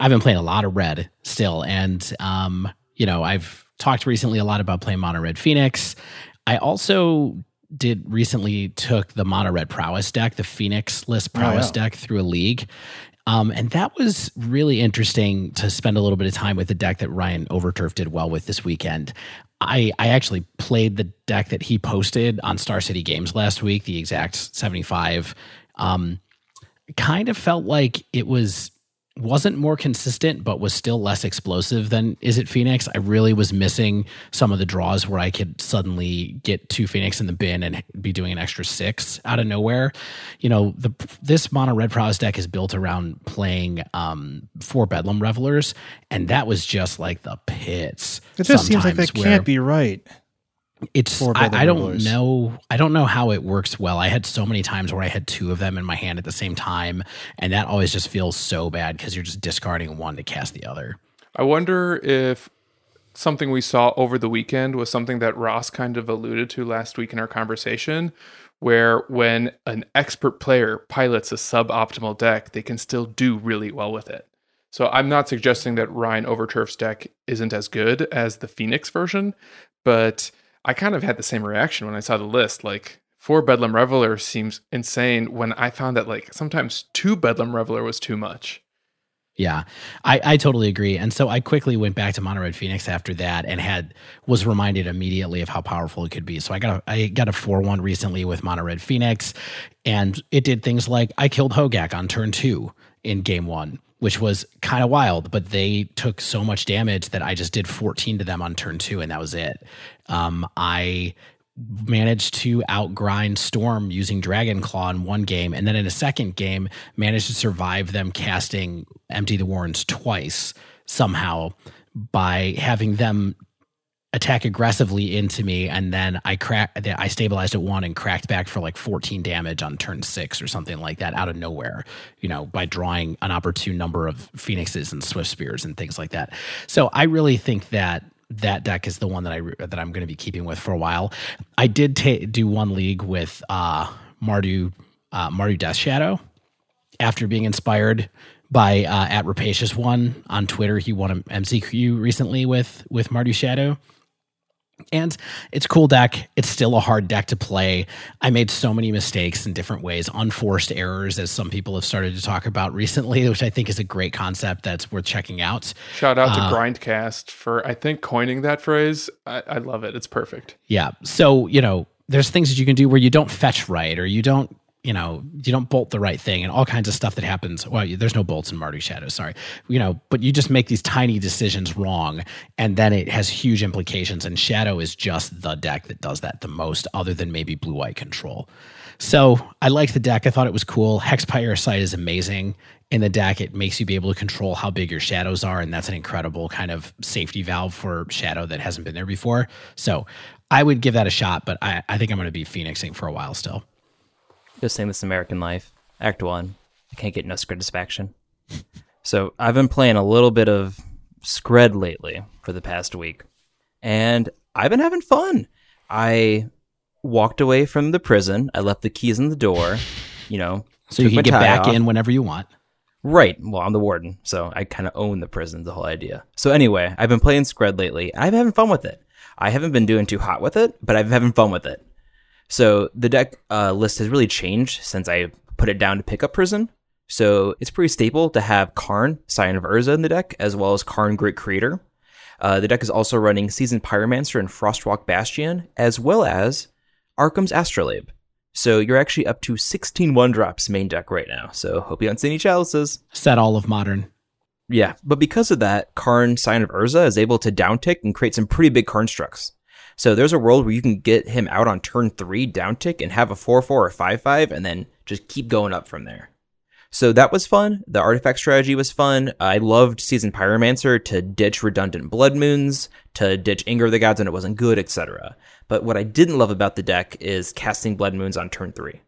I've been playing a lot of Red still, and um, you know I've talked recently a lot about playing Mono Red Phoenix. I also did recently took the Mono Red Prowess deck, the Phoenix list Prowess oh, yeah. deck through a league, um, and that was really interesting to spend a little bit of time with the deck that Ryan Overturf did well with this weekend. I, I actually played the deck that he posted on Star City Games last week, the exact 75. Um, kind of felt like it was wasn't more consistent, but was still less explosive than Izzet Phoenix. I really was missing some of the draws where I could suddenly get two Phoenix in the bin and be doing an extra six out of nowhere. You know, the this mono red prowess deck is built around playing um, four Bedlam Revelers, and that was just like the pits. It just seems like that can't be right it's I, I, don't know i don't know how it works well. I had so many times where i had two of them in my hand at the same time and that always just feels so bad because you're just discarding one to cast the other. I wonder if something we saw over the weekend was something that Ross kind of alluded to last week in our conversation, where when an expert player pilots a suboptimal deck, they can still do really well with it. So I'm not suggesting that Ryan Overturf's deck isn't as good as the Phoenix version, but I kind of had the same reaction when I saw the list. Like four Bedlam Reveler seems insane when I found that like sometimes two Bedlam Reveler was too much. Yeah, I, I totally agree. And so I quickly went back to Mono Red Phoenix after that and had was reminded immediately of how powerful it could be. So I got a I got a four one recently with Mono Red Phoenix, and it did things like I killed Hogaak on turn two in game one, which was kind of wild. But they took so much damage that I just did 14 to them on turn two, and that was it. Um, I managed to outgrind Storm using Dragon Claw in one game, and then in a second game managed to survive them casting Empty the Warrens twice somehow by having them attack aggressively into me, and then I crack. I stabilized at one and cracked back for like 14 damage on turn six or something like that out of nowhere. You know, by drawing an opportune number of phoenixes and Swiftspears and things like that. So I really think that that deck is the one that I that I'm going to be keeping with for a while. I did ta- do one league with uh, Mardu uh, Mardu Death Shadow after being inspired by uh, at Rapacious One on Twitter. He won an MCQ recently with with Mardu Shadow. And it's a cool deck. It's still a hard deck to play. I made so many mistakes in different ways, unforced errors, as some people have started to talk about recently, (laughs) which I think is a great concept that's worth checking out. Shout out to uh, Grindcast for, I think, coining that phrase. I, I love it. It's perfect. Yeah. So, you know, there's things that you can do where you don't fetch right or you don't you know, you don't bolt the right thing and all kinds of stuff that happens. Well, there's no bolts in Mardu Shadow, sorry. You know, but you just make these tiny decisions wrong and then it has huge implications. And Shadow is just the deck that does that the most, other than maybe blue white control. So I liked the deck. I thought it was cool. Hex Parasite is amazing. In the deck, it makes you be able to control how big your shadows are, and that's an incredible kind of safety valve for Shadow that hasn't been there before. So I would give that a shot, but I, I think I'm going to be phoenixing for a while still. Just saying this American Life, Act One. I can't get no satisfaction. (laughs) so I've been playing a little bit of Skred lately for the past week, and I've been having fun. I walked away from the prison. I left the keys in the door. (laughs) You know, so you can get back off. in whenever you want. Right. Well, I'm the warden, so I kind of own the prison. The whole idea. So anyway, I've been playing Skred lately. I've been having fun with it. I haven't been doing too hot with it, but I've been having fun with it. So the deck uh, list has really changed since I put it down to pick up Prison. So it's pretty staple to have Karn, Scion of Urza in the deck, as well as Karn, Great Creator. Uh, the deck is also running Seasoned Pyromancer and Frostwalk Bastion, as well as Arcum's Astrolabe. So you're actually up to 16 one drops main deck right now. So hope you don't see any chalices. Set all of modern. Yeah, but because of that, Karn, Scion of Urza is able to downtick and create some pretty big constructs. So there's a world where you can get him out on turn three down tick and have a 4 4 or 5 5 and then just keep going up from there. So that was fun. The artifact strategy was fun. I loved Season Pyromancer to ditch redundant Blood Moons, to ditch Anger of the Gods when it wasn't good, etc. But what I didn't love about the deck is casting Blood Moons on turn three.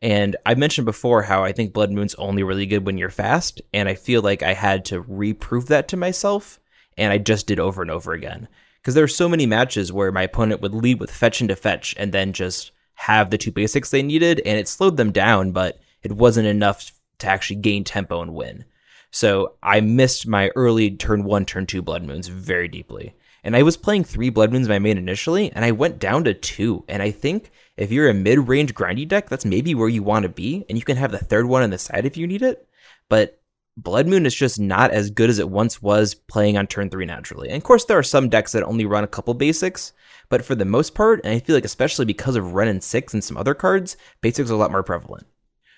And I mentioned before how I think Blood Moon's only really good when you're fast, and I feel like I had to reprove that to myself, and I just did over and over again because there are so many matches where my opponent would lead with fetch into fetch and then just have the two basics they needed, and it slowed them down, but it wasn't enough to actually gain tempo and win. So I missed my early turn one, turn two Blood Moons very deeply. And I was playing three Blood Moons my main initially, and I went down to two. And I think if you're a mid range grindy deck, that's maybe where you want to be, and you can have the third one on the side if you need it. But Blood Moon is just not as good as it once was playing on turn three naturally. And of course, there are some decks that only run a couple basics, but for the most part, and I feel like especially because of Wrenn and Six and some other cards, basics are a lot more prevalent.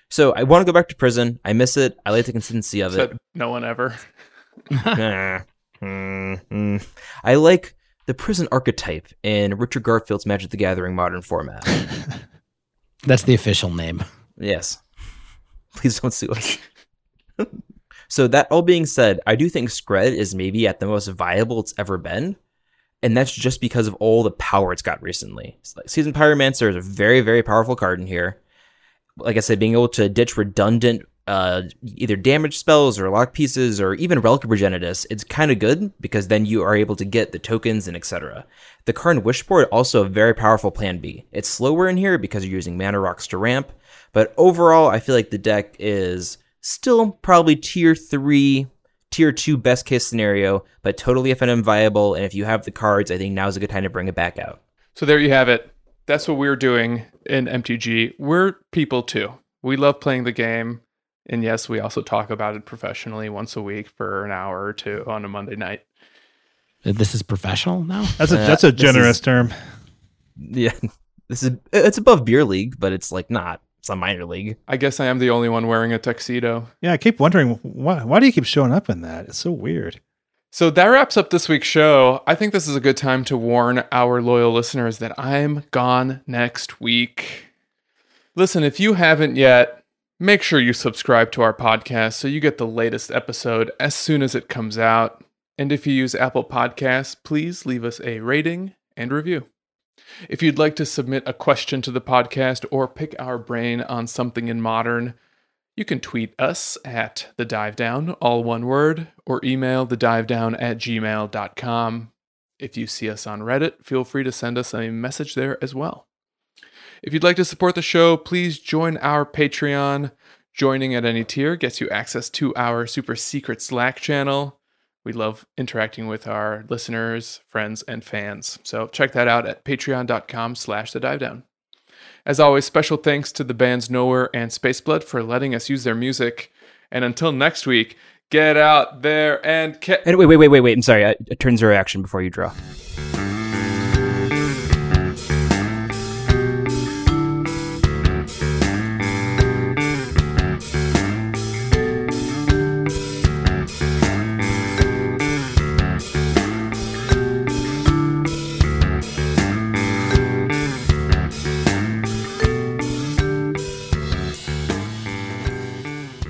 So I want to go back to Prison. I miss it. I like the consistency of Said it. No one ever. (laughs) mm-hmm. I like the Prison archetype in Richard Garfield's Magic the Gathering modern format. (laughs) That's the official name. Yes. (laughs) Please don't sue us. So that all being said, I do think Skred is maybe at the most viable it's ever been. And that's just because of all the power it's got recently. Like Season Pyromancer is a very, very powerful card in here. Like I said, being able to ditch redundant uh, either damage spells or lock pieces or even Relic Progenitus, it's kind of good because then you are able to get the tokens and etc. The Karn Wishboard also a very powerful plan B. It's slower in here because you're using mana rocks to ramp, but overall I feel like the deck is still probably tier three, tier two best case scenario, but totally FNM viable. And if you have the cards, I think now's a good time to bring it back out. So there you have it. That's what we're doing in MTG. We're people too. We love playing the game. And yes, we also talk about it professionally once a week for an hour or two on a Monday night. This is professional now. That's a Uh, that's a generous is- term. Yeah, (laughs) this is it's above beer league, but it's like not. It's a minor league. I guess I am the only one wearing a tuxedo. Yeah, I keep wondering why why do you keep showing up in that? It's so weird. So that wraps up this week's show. I think this is a good time to warn our loyal listeners that I'm gone next week. Listen, if you haven't yet, make sure you subscribe to our podcast so you get the latest episode as soon as it comes out. And if you use Apple Podcasts, please leave us a rating and review. If you'd like to submit a question to the podcast or pick our brain on something in modern, you can tweet us at the dive down, all one word, or email the dive down at gmail.com. If you see us on Reddit, feel free to send us a message there as well. If you'd like to support the show, please join our Patreon. Joining at any tier gets you access to our super secret Slack channel. We love interacting with our listeners, friends, and fans. So check that out at patreon.com slash the dive down. As always, special thanks to the bands Nowhere and Spaceblood for letting us use their music. And until next week, get out there and ca- wait, wait, wait, wait, wait. I'm sorry. Uh, turn zero action before you draw.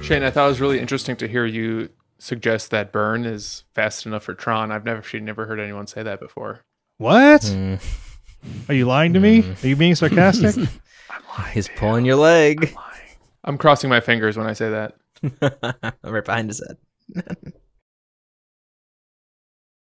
Shane, I thought it was really interesting to hear you suggest that burn is fast enough for Tron. I've never actually never heard anyone say that before. What? Mm. Are you lying to me? Are you being sarcastic? (laughs) lying, He's pulling your leg. I'm crossing my fingers when I say that. (laughs) right behind his head. (laughs)